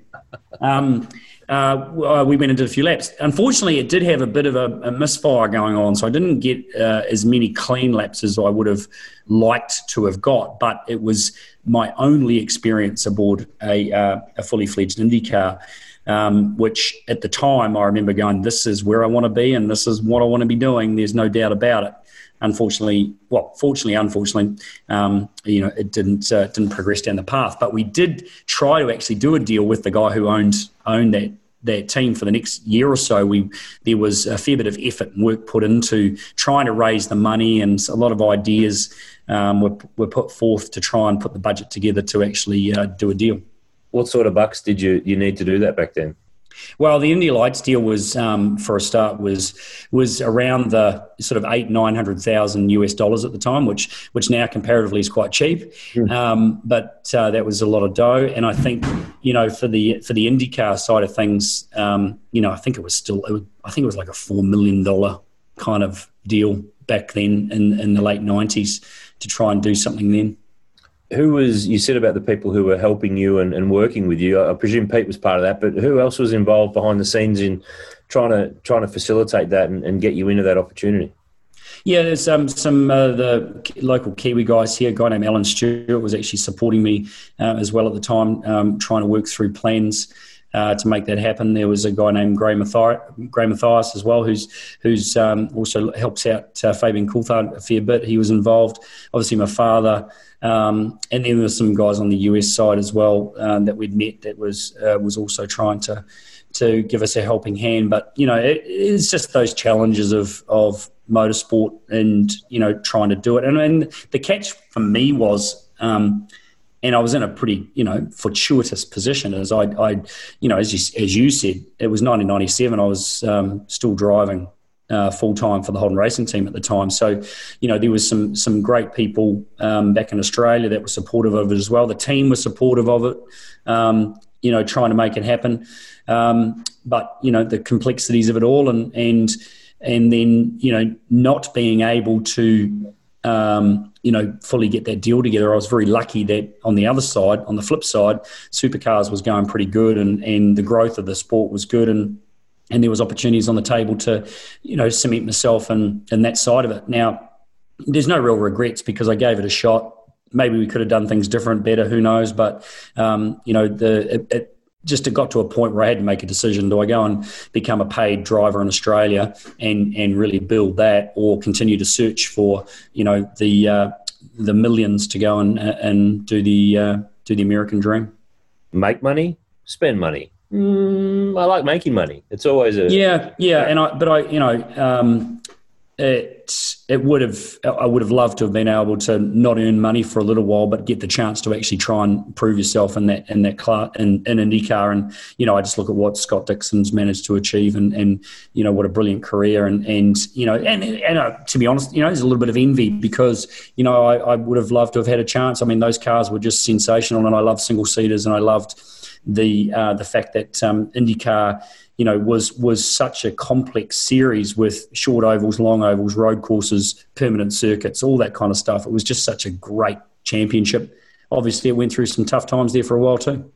Um, uh, we went into a few laps. Unfortunately, it did have a bit of a, a misfire going on, so I didn't get uh, as many clean laps as I would have liked to have got. But it was my only experience aboard a, uh, a fully fledged IndyCar. Um, which at the time I remember going, this is where I want to be and this is what I want to be doing. There's no doubt about it unfortunately, well, fortunately, unfortunately, um, you know, it didn't uh, didn't progress down the path. But we did try to actually do a deal with the guy who owned owned that that team for the next year or so. We there was a fair bit of effort and work put into trying to raise the money, and a lot of ideas um, were were put forth to try and put the budget together to actually uh, do a deal. What sort of bucks did you you need to do that back then? Well, the Indy Lights deal was, um, for a start, was was around the sort of eight nine hundred thousand US dollars at the time, which which now comparatively is quite cheap. Mm. Um, but uh, that was a lot of dough, and I think you know for the for the IndyCar side of things, um, you know, I think it was still, it was, I think it was like a four million dollar kind of deal back then in in the late nineties to try and do something then who was you said about the people who were helping you and, and, working with you? I presume Pete was part of that, but who else was involved behind the scenes in trying to trying to facilitate that and, and get you into that opportunity? Yeah, there's um, some uh, the local Kiwi guys here. A guy named Alan Stewart was actually supporting me uh, as well at the time, um, trying to work through plans uh, to make that happen. There was a guy named Gray, Matthias, Gray Matthias as well, who's who's um, also helps out uh, Fabian Coulthard a fair bit. He was involved. Obviously, my father, um, and then there were some guys on the US side as well um, that we'd met that was uh, was also trying to to give us a helping hand. But you know, it, it's just those challenges of of motorsport and you know trying to do it. And, and the catch for me was. Um, and I was in a pretty, you know, fortuitous position as I, I you know, as you, as you said, it was 1997. I was um, still driving uh, full time for the Holden Racing team at the time. So, you know, there was some some great people um, back in Australia that were supportive of it as well. The team was supportive of it. Um, you know, trying to make it happen. Um, but you know, the complexities of it all, and and and then you know, not being able to um, you know, fully get that deal together. I was very lucky that on the other side, on the flip side, supercars was going pretty good, and and the growth of the sport was good, and and there was opportunities on the table to, you know, cement myself and and that side of it. Now, there's no real regrets because I gave it a shot. Maybe we could have done things different, better. Who knows? But um, you know, the it, it just it got to a point where I had to make a decision: do I go and become a paid driver in Australia and and really build that, or continue to search for you know the uh, the millions to go and and do the uh, do the American dream? Make money, spend money. Mm, I like making money. It's always a yeah, yeah. And I, but I, you know, um, it it would have I would have loved to have been able to not earn money for a little while, but get the chance to actually try and prove yourself in that in that class in, in IndyCar. And you know, I just look at what Scott Dixon's managed to achieve, and and you know what a brilliant career. And and you know, and and uh, to be honest, you know, there's a little bit of envy because you know I, I would have loved to have had a chance. I mean, those cars were just sensational, and I love single seaters, and I loved the uh, the fact that um, IndyCar you know, was was such a complex series with short ovals, long ovals, road courses, permanent circuits, all that kind of stuff. It was just such a great championship. Obviously, it went through some tough times there for a while too.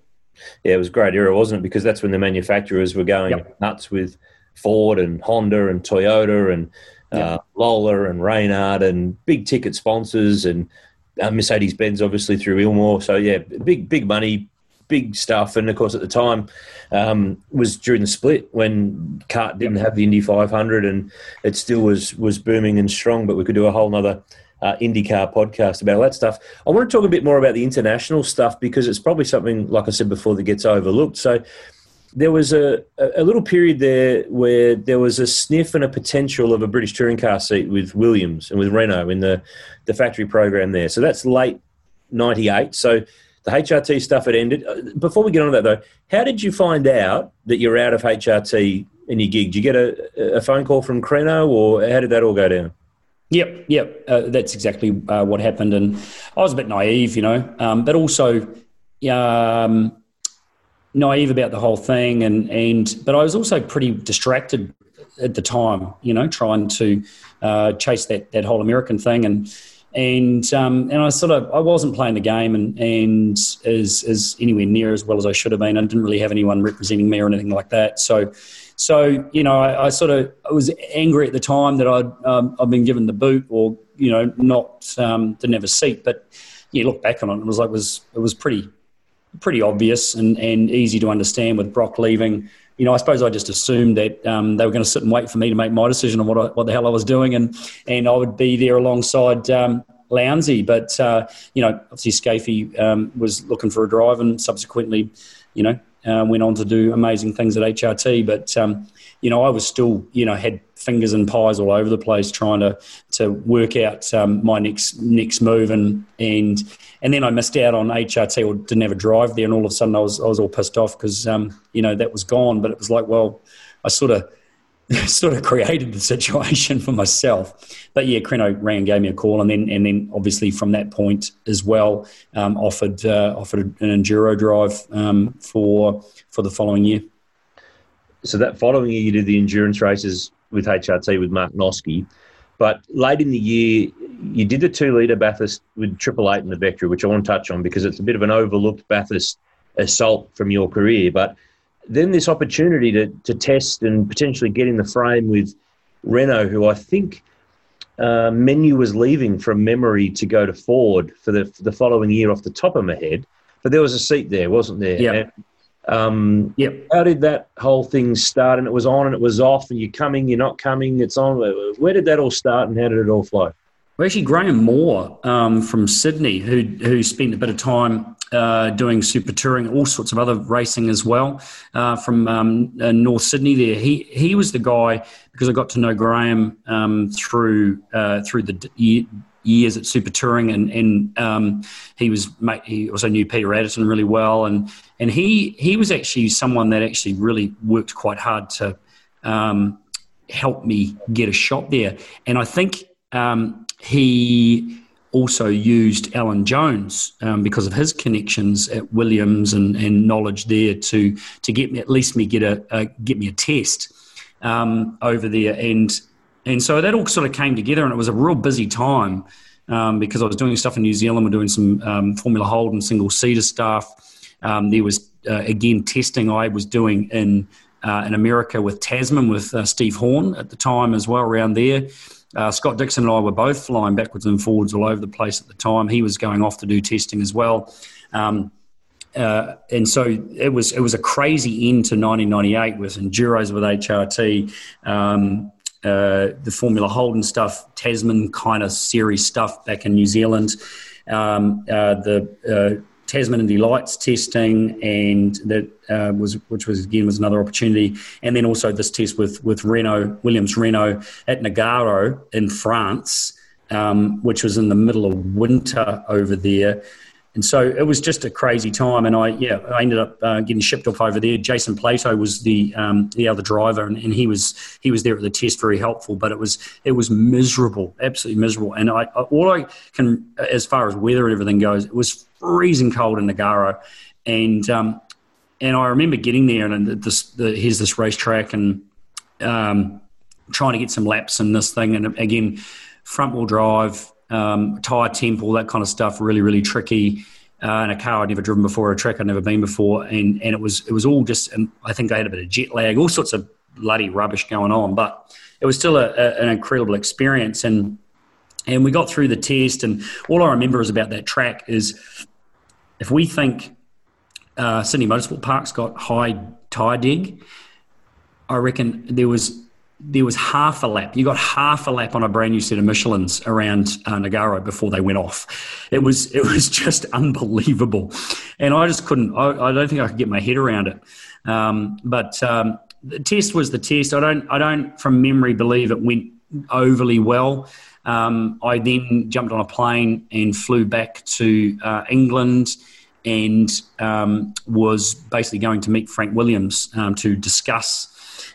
Yeah, it was a great era, wasn't it? Because that's when the manufacturers were going yep. nuts with Ford and Honda and Toyota and uh, yep. Lola and Reynard and big ticket sponsors and uh, Mercedes Benz, obviously through Ilmor. So yeah, big big money, big stuff. And of course, at the time, um, was during the split when CART didn't have the Indy 500, and it still was was booming and strong. But we could do a whole nother uh, IndyCar podcast about all that stuff. I want to talk a bit more about the international stuff because it's probably something, like I said before, that gets overlooked. So there was a, a little period there where there was a sniff and a potential of a British touring car seat with Williams and with Renault in the, the factory program there. So that's late 98. So the HRT stuff had ended. Uh, before we get on to that, though, how did you find out that you're out of HRT in your gig? Did you get a, a phone call from Creno, or how did that all go down? Yep, yep, uh, that's exactly uh, what happened, and I was a bit naive, you know, um, but also um, naive about the whole thing, and and but I was also pretty distracted at the time, you know, trying to uh, chase that that whole American thing, and and um, and I sort of I wasn't playing the game and and as as anywhere near as well as I should have been. I didn't really have anyone representing me or anything like that. So so you know I, I sort of I was angry at the time that I'd um, I've been given the boot or you know not um, didn't seat. But yeah, look back on it, it was like it was it was pretty pretty obvious and and easy to understand with Brock leaving you know, I suppose I just assumed that um, they were going to sit and wait for me to make my decision on what I, what the hell I was doing, and and I would be there alongside um, Lowndesy. But uh, you know, obviously Skaife um, was looking for a drive, and subsequently, you know, uh, went on to do amazing things at HRT. But um, you know, I was still, you know, had fingers and pies all over the place trying to to work out um, my next next move, and and and then I missed out on HRT or didn't have a drive there, and all of a sudden I was I was all pissed off because um, you know that was gone. But it was like, well, I sort of sort of created the situation for myself. But yeah, Creno and gave me a call, and then and then obviously from that point as well, um, offered uh, offered an enduro drive um, for for the following year so that following year, you did the endurance races with HRT with Mark Noske. But late in the year, you did the two litre Bathurst with Triple Eight in the Vectra, which I want to touch on because it's a bit of an overlooked Bathurst assault from your career. But then this opportunity to, to test and potentially get in the frame with Renault, who I think uh, Menu was leaving from memory to go to Ford for the, for the following year off the top of my head. But there was a seat there, wasn't there? Yeah. Um, Yep. how did that whole thing start? And it was on and it was off, and you're coming, you're not coming, it's on. Where did that all start and how did it all flow? Actually, Graham Moore um, from Sydney, who who spent a bit of time uh, doing super touring, all sorts of other racing as well, uh, from um, uh, North Sydney. There, he he was the guy because I got to know Graham um, through uh, through the years at super touring, and and um, he was he also knew Peter Addison really well, and and he he was actually someone that actually really worked quite hard to um, help me get a shot there, and I think. Um, he also used Alan Jones um, because of his connections at Williams and, and knowledge there to to get me at least me get a, get me a test um, over there and and so that all sort of came together and it was a real busy time um, because I was doing stuff in New Zealand. We're doing some um, Formula Holden single seater stuff. Um, there was uh, again testing I was doing in uh, in America with Tasman with uh, Steve Horne at the time as well around there. Uh, Scott Dixon and I were both flying backwards and forwards all over the place at the time. He was going off to do testing as well. Um, uh, and so it was it was a crazy end to 1998 with enduros with HRT, um, uh, the Formula Holden stuff, Tasman kind of series stuff back in New Zealand, um, uh, the uh, Tasman and Delights testing, and that uh, was which was again was another opportunity, and then also this test with with Renault Williams Renault at Nogaro in France, um, which was in the middle of winter over there. And so it was just a crazy time, and I yeah I ended up uh, getting shipped off over there. Jason Plato was the um, the other driver, and, and, he was he was there at the test, very helpful. But it was it was miserable, absolutely miserable. And I, I all I can as far as weather and everything goes, it was freezing cold in Nogaro, and um, and I remember getting there, and this the, here's this racetrack, and um, trying to get some laps in this thing, and again front wheel drive um, tire temp, all that kind of stuff. Really, really tricky. Uh, in a car I'd never driven before, a track I'd never been before, and and it was it was all just. And I think I had a bit of jet lag, all sorts of bloody rubbish going on, but it was still a, a, an incredible experience. And and we got through the test, and all I remember is about that track is if we think uh, Sydney Motorsport Park's got high tire dig, I reckon there was there was half a lap. You got half a lap on a brand new set of Michelin's around uh, Nogaro before they went off. It was it was just unbelievable, and I just couldn't. I, I don't think I could get my head around it. Um, but um, the test was the test. I don't I don't from memory believe it went overly well. Um, I then jumped on a plane and flew back to uh, England and um, was basically going to meet Frank Williams um, to discuss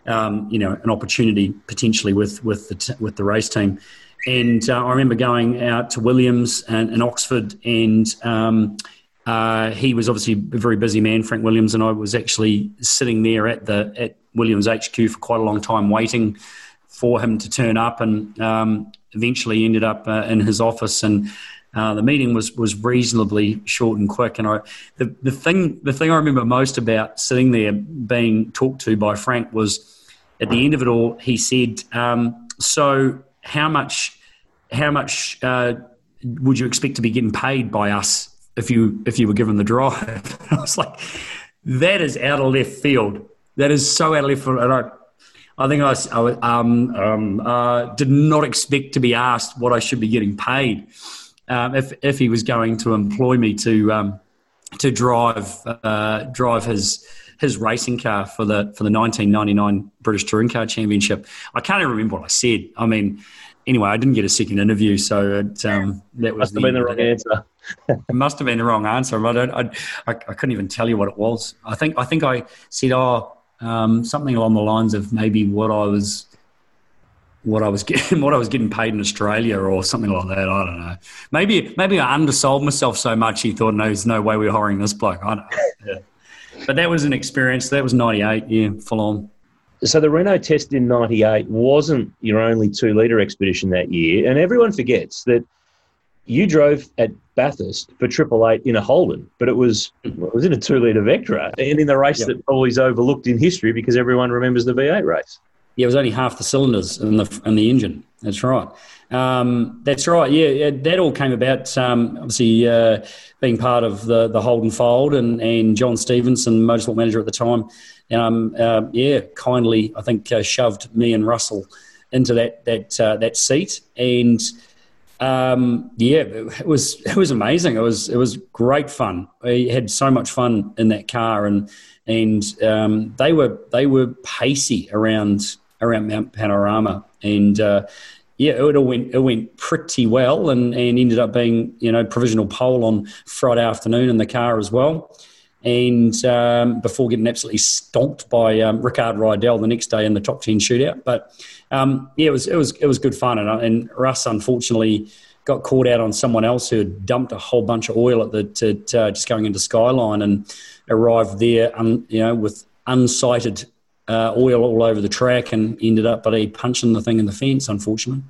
um, you know, an opportunity potentially with with the t- with the race team. And uh, I remember going out to Williams and, and Oxford, and um, uh, he was obviously a very busy man, Frank Williams, and I was actually sitting there at the at Williams HQ for quite a long time, waiting for him to turn up, and um, eventually ended up uh, in his office and. Uh, the meeting was was reasonably short and quick, and I the, the thing the thing I remember most about sitting there being talked to by Frank was at the end of it all, he said, um, "So how much, how much uh, would you expect to be getting paid by us if you if you were given the drive?" I was like, "That is out of left field. That is so out of left field." I, I think I, I um, um, uh, did not expect to be asked what I should be getting paid um, if if he was going to employ me to um, to drive uh, drive his his racing car for the for the 1999 British Touring Car Championship. I can't even remember what I said. I mean, anyway, I didn't get a second interview, so it, um, that Must was have been the wrong answer. it must have been the wrong answer. I, don't, I, I, I couldn't even tell you what it was. I think I think I said, oh, um, something along the lines of maybe what I was what I was getting what I was getting paid in Australia or something like that. I don't know. Maybe maybe I undersold myself so much he thought, no, there's no way we're hiring this bloke. I don't know. Yeah. But that was an experience. That was '98. Yeah, full on. So the Renault test in '98 wasn't your only two-liter expedition that year, and everyone forgets that you drove at Bathurst for Triple Eight in a Holden, but it was it was in a two-liter Vectra, and in the race Yep. that always overlooked in history because everyone remembers the V8 race. Yeah, it was only half the cylinders in the in the engine. That's right. Um, that's right. Yeah, that all came about. Um, obviously, uh, being part of the the Holden fold, and and John Stevenson, motorsport manager at the time, um, uh, yeah, kindly I think uh, shoved me and Russell into that that uh, that seat, and um, yeah, it was it was amazing. It was it was great fun. We had so much fun in that car, and and um, they were they were pacey around around Mount Panorama, and uh, yeah, it all went it went pretty well, and, and ended up being you know provisional pole on Friday afternoon in the car as well, and um, before getting absolutely stomped by um, Rickard Rydell the next day in the top ten shootout. But um, yeah, it was it was it was good fun, and, and Russ unfortunately got caught out on someone else who had dumped a whole bunch of oil at the to, uh, just going into Skyline and arrived there, un, you know, with unsighted uh, oil all over the track and ended up but he punching the thing in the fence, unfortunately.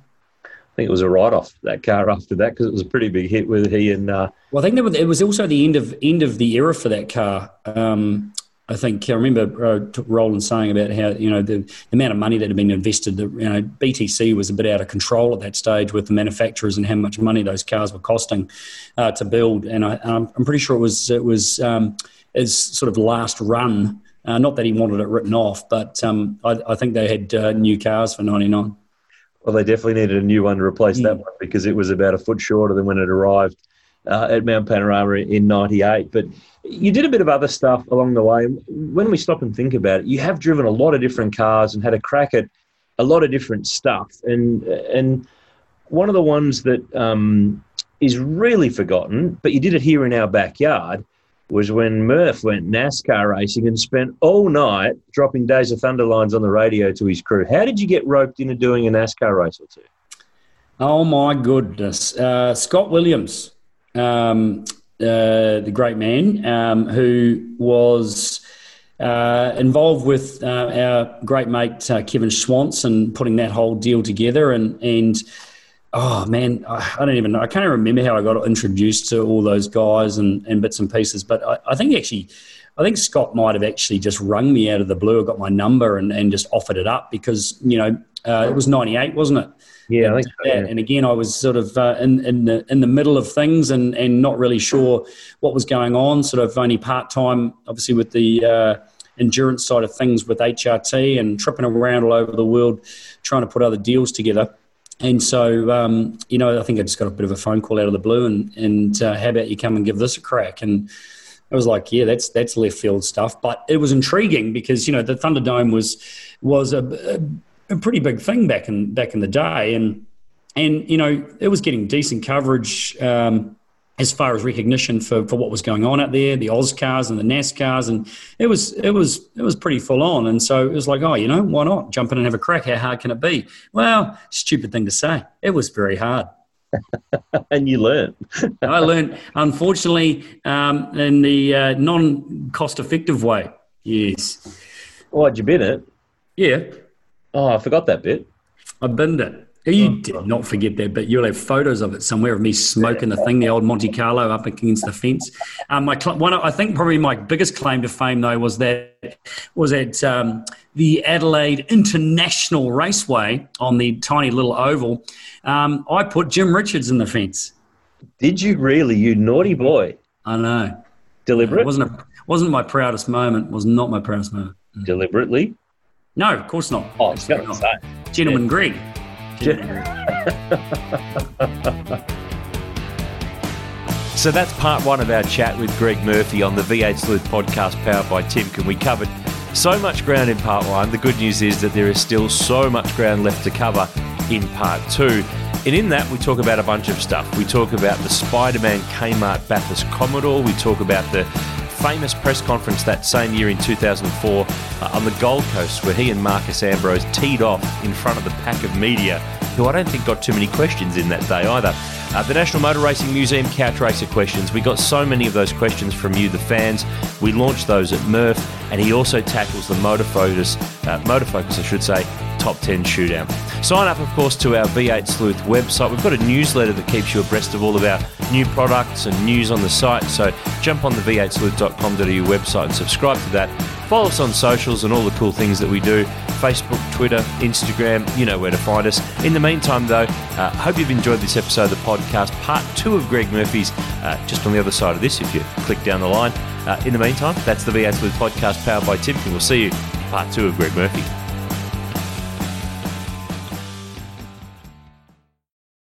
I think it was a write off that car after that because it was a pretty big hit with he and. Uh... Well, I think it was also the end of end of the era for that car. Um, I think I remember uh, Roland saying about how you know the, the, amount of money that had been invested. The, you know BTC was a bit out of control at that stage with the manufacturers and how much money those cars were costing uh, to build. And I, am pretty sure it was it was um, his sort of last run uh, not that he wanted it written off, but um, I, I, think they had uh, new cars for 99. Well, they definitely needed a new one to replace mm. that one because it was about a foot shorter than when it arrived uh, at Mount Panorama in 98. But you did a bit of other stuff along the way. When we stop and think about it, you have driven a lot of different cars and had a crack at a lot of different stuff. And, and one of the ones that um, is really forgotten, but you did it here in our backyard – was when Murph went NASCAR racing and spent all night dropping Days of Thunder lines on the radio to his crew. How did you get roped into doing a NASCAR race or two? Oh my goodness, uh, Scott Williams, um, uh, the great man um, who was. Uh, involved with uh, our great mate uh, Kevin Schwantz and putting that whole deal together, and and oh man, I don't even know. I can't remember how I got introduced to all those guys and, and bits and pieces. But I, I think actually, I think Scott might have actually just rung me out of the blue, got my number and, and just offered it up because, you know, uh, it was 98, wasn't it? Yeah, and, so, yeah. and again, I was sort of uh, in in the in the middle of things and and not really sure what was going on. Sort of only part time, obviously, with the uh, endurance side of things with HRT and tripping around all over the world, trying to put other deals together. And so, um, you know, I think I just got a bit of a phone call out of the blue, and and uh, how about you come and give this a crack? And I was like, yeah, that's that's left field stuff, but it was intriguing because you know the Thunderdome was was a, a, pretty big thing back in back in the day, and and you know it was getting decent coverage. Um, as far as recognition for, for what was going on out there, the Oz cars and the NASCARs, and it was it was it was pretty full on. And so it was like, oh, you know, why not jump in and have a crack? How hard can it be? Well, stupid thing to say. It was very hard. and you learned. I learned, unfortunately, um, in the uh, non cost effective way. Yes. Oh, had you been it? Yeah. Oh, I forgot that bit. I binned it. You oh, did not forget that, but you'll have photos of it somewhere of me smoking the thing, the old Monte Carlo up against the fence. Um, my one, I think probably my biggest claim to fame though was that was at um, the Adelaide International Raceway on the tiny little oval. Um, I put Jim Richards in the fence. Did you really, you naughty boy? I know. Deliberate? It wasn't a, wasn't my proudest moment. Was not my proudest moment. Deliberately? No, of course not. Oh, I was going to say. Gentleman yeah. Greg. so that's part one of our chat with Greg Murphy on the V8 Sleuth podcast powered by Timken. We covered so much ground in part one. The good news is that there is still so much ground left to cover in part two. And in that, we talk about a bunch of stuff. We talk about the Spider Man Kmart Bathurst Commodore. We talk about the famous press conference that same year in 2004 uh, on the Gold Coast, where he and Marcos Ambrose teed off in front of the pack of media, who I don't think got too many questions in that day either. Uh, the National Motor Racing Museum Couch Racer questions. We got so many of those questions from you, the fans. We launched those at Murph, and he also tackles the Motor Focus, uh, Motor Focus, I should say, top 10 shootout. Sign up, of course, to our V8 Sleuth website. We've got a newsletter that keeps you abreast of all of our new products and news on the site. So jump on the v8sleuth.com.au website and subscribe to that. Follow us on socials and all the cool things that we do Facebook, Twitter, Instagram, you know where to find us. In the meantime, though, uh, hope you've enjoyed this episode of the podcast, part two of Greg Murphy's, uh, just on the other side of this if you click down the line. Uh, in the meantime, that's the V8 Sleuth podcast powered by Timken. We'll see you part two of Greg Murphy.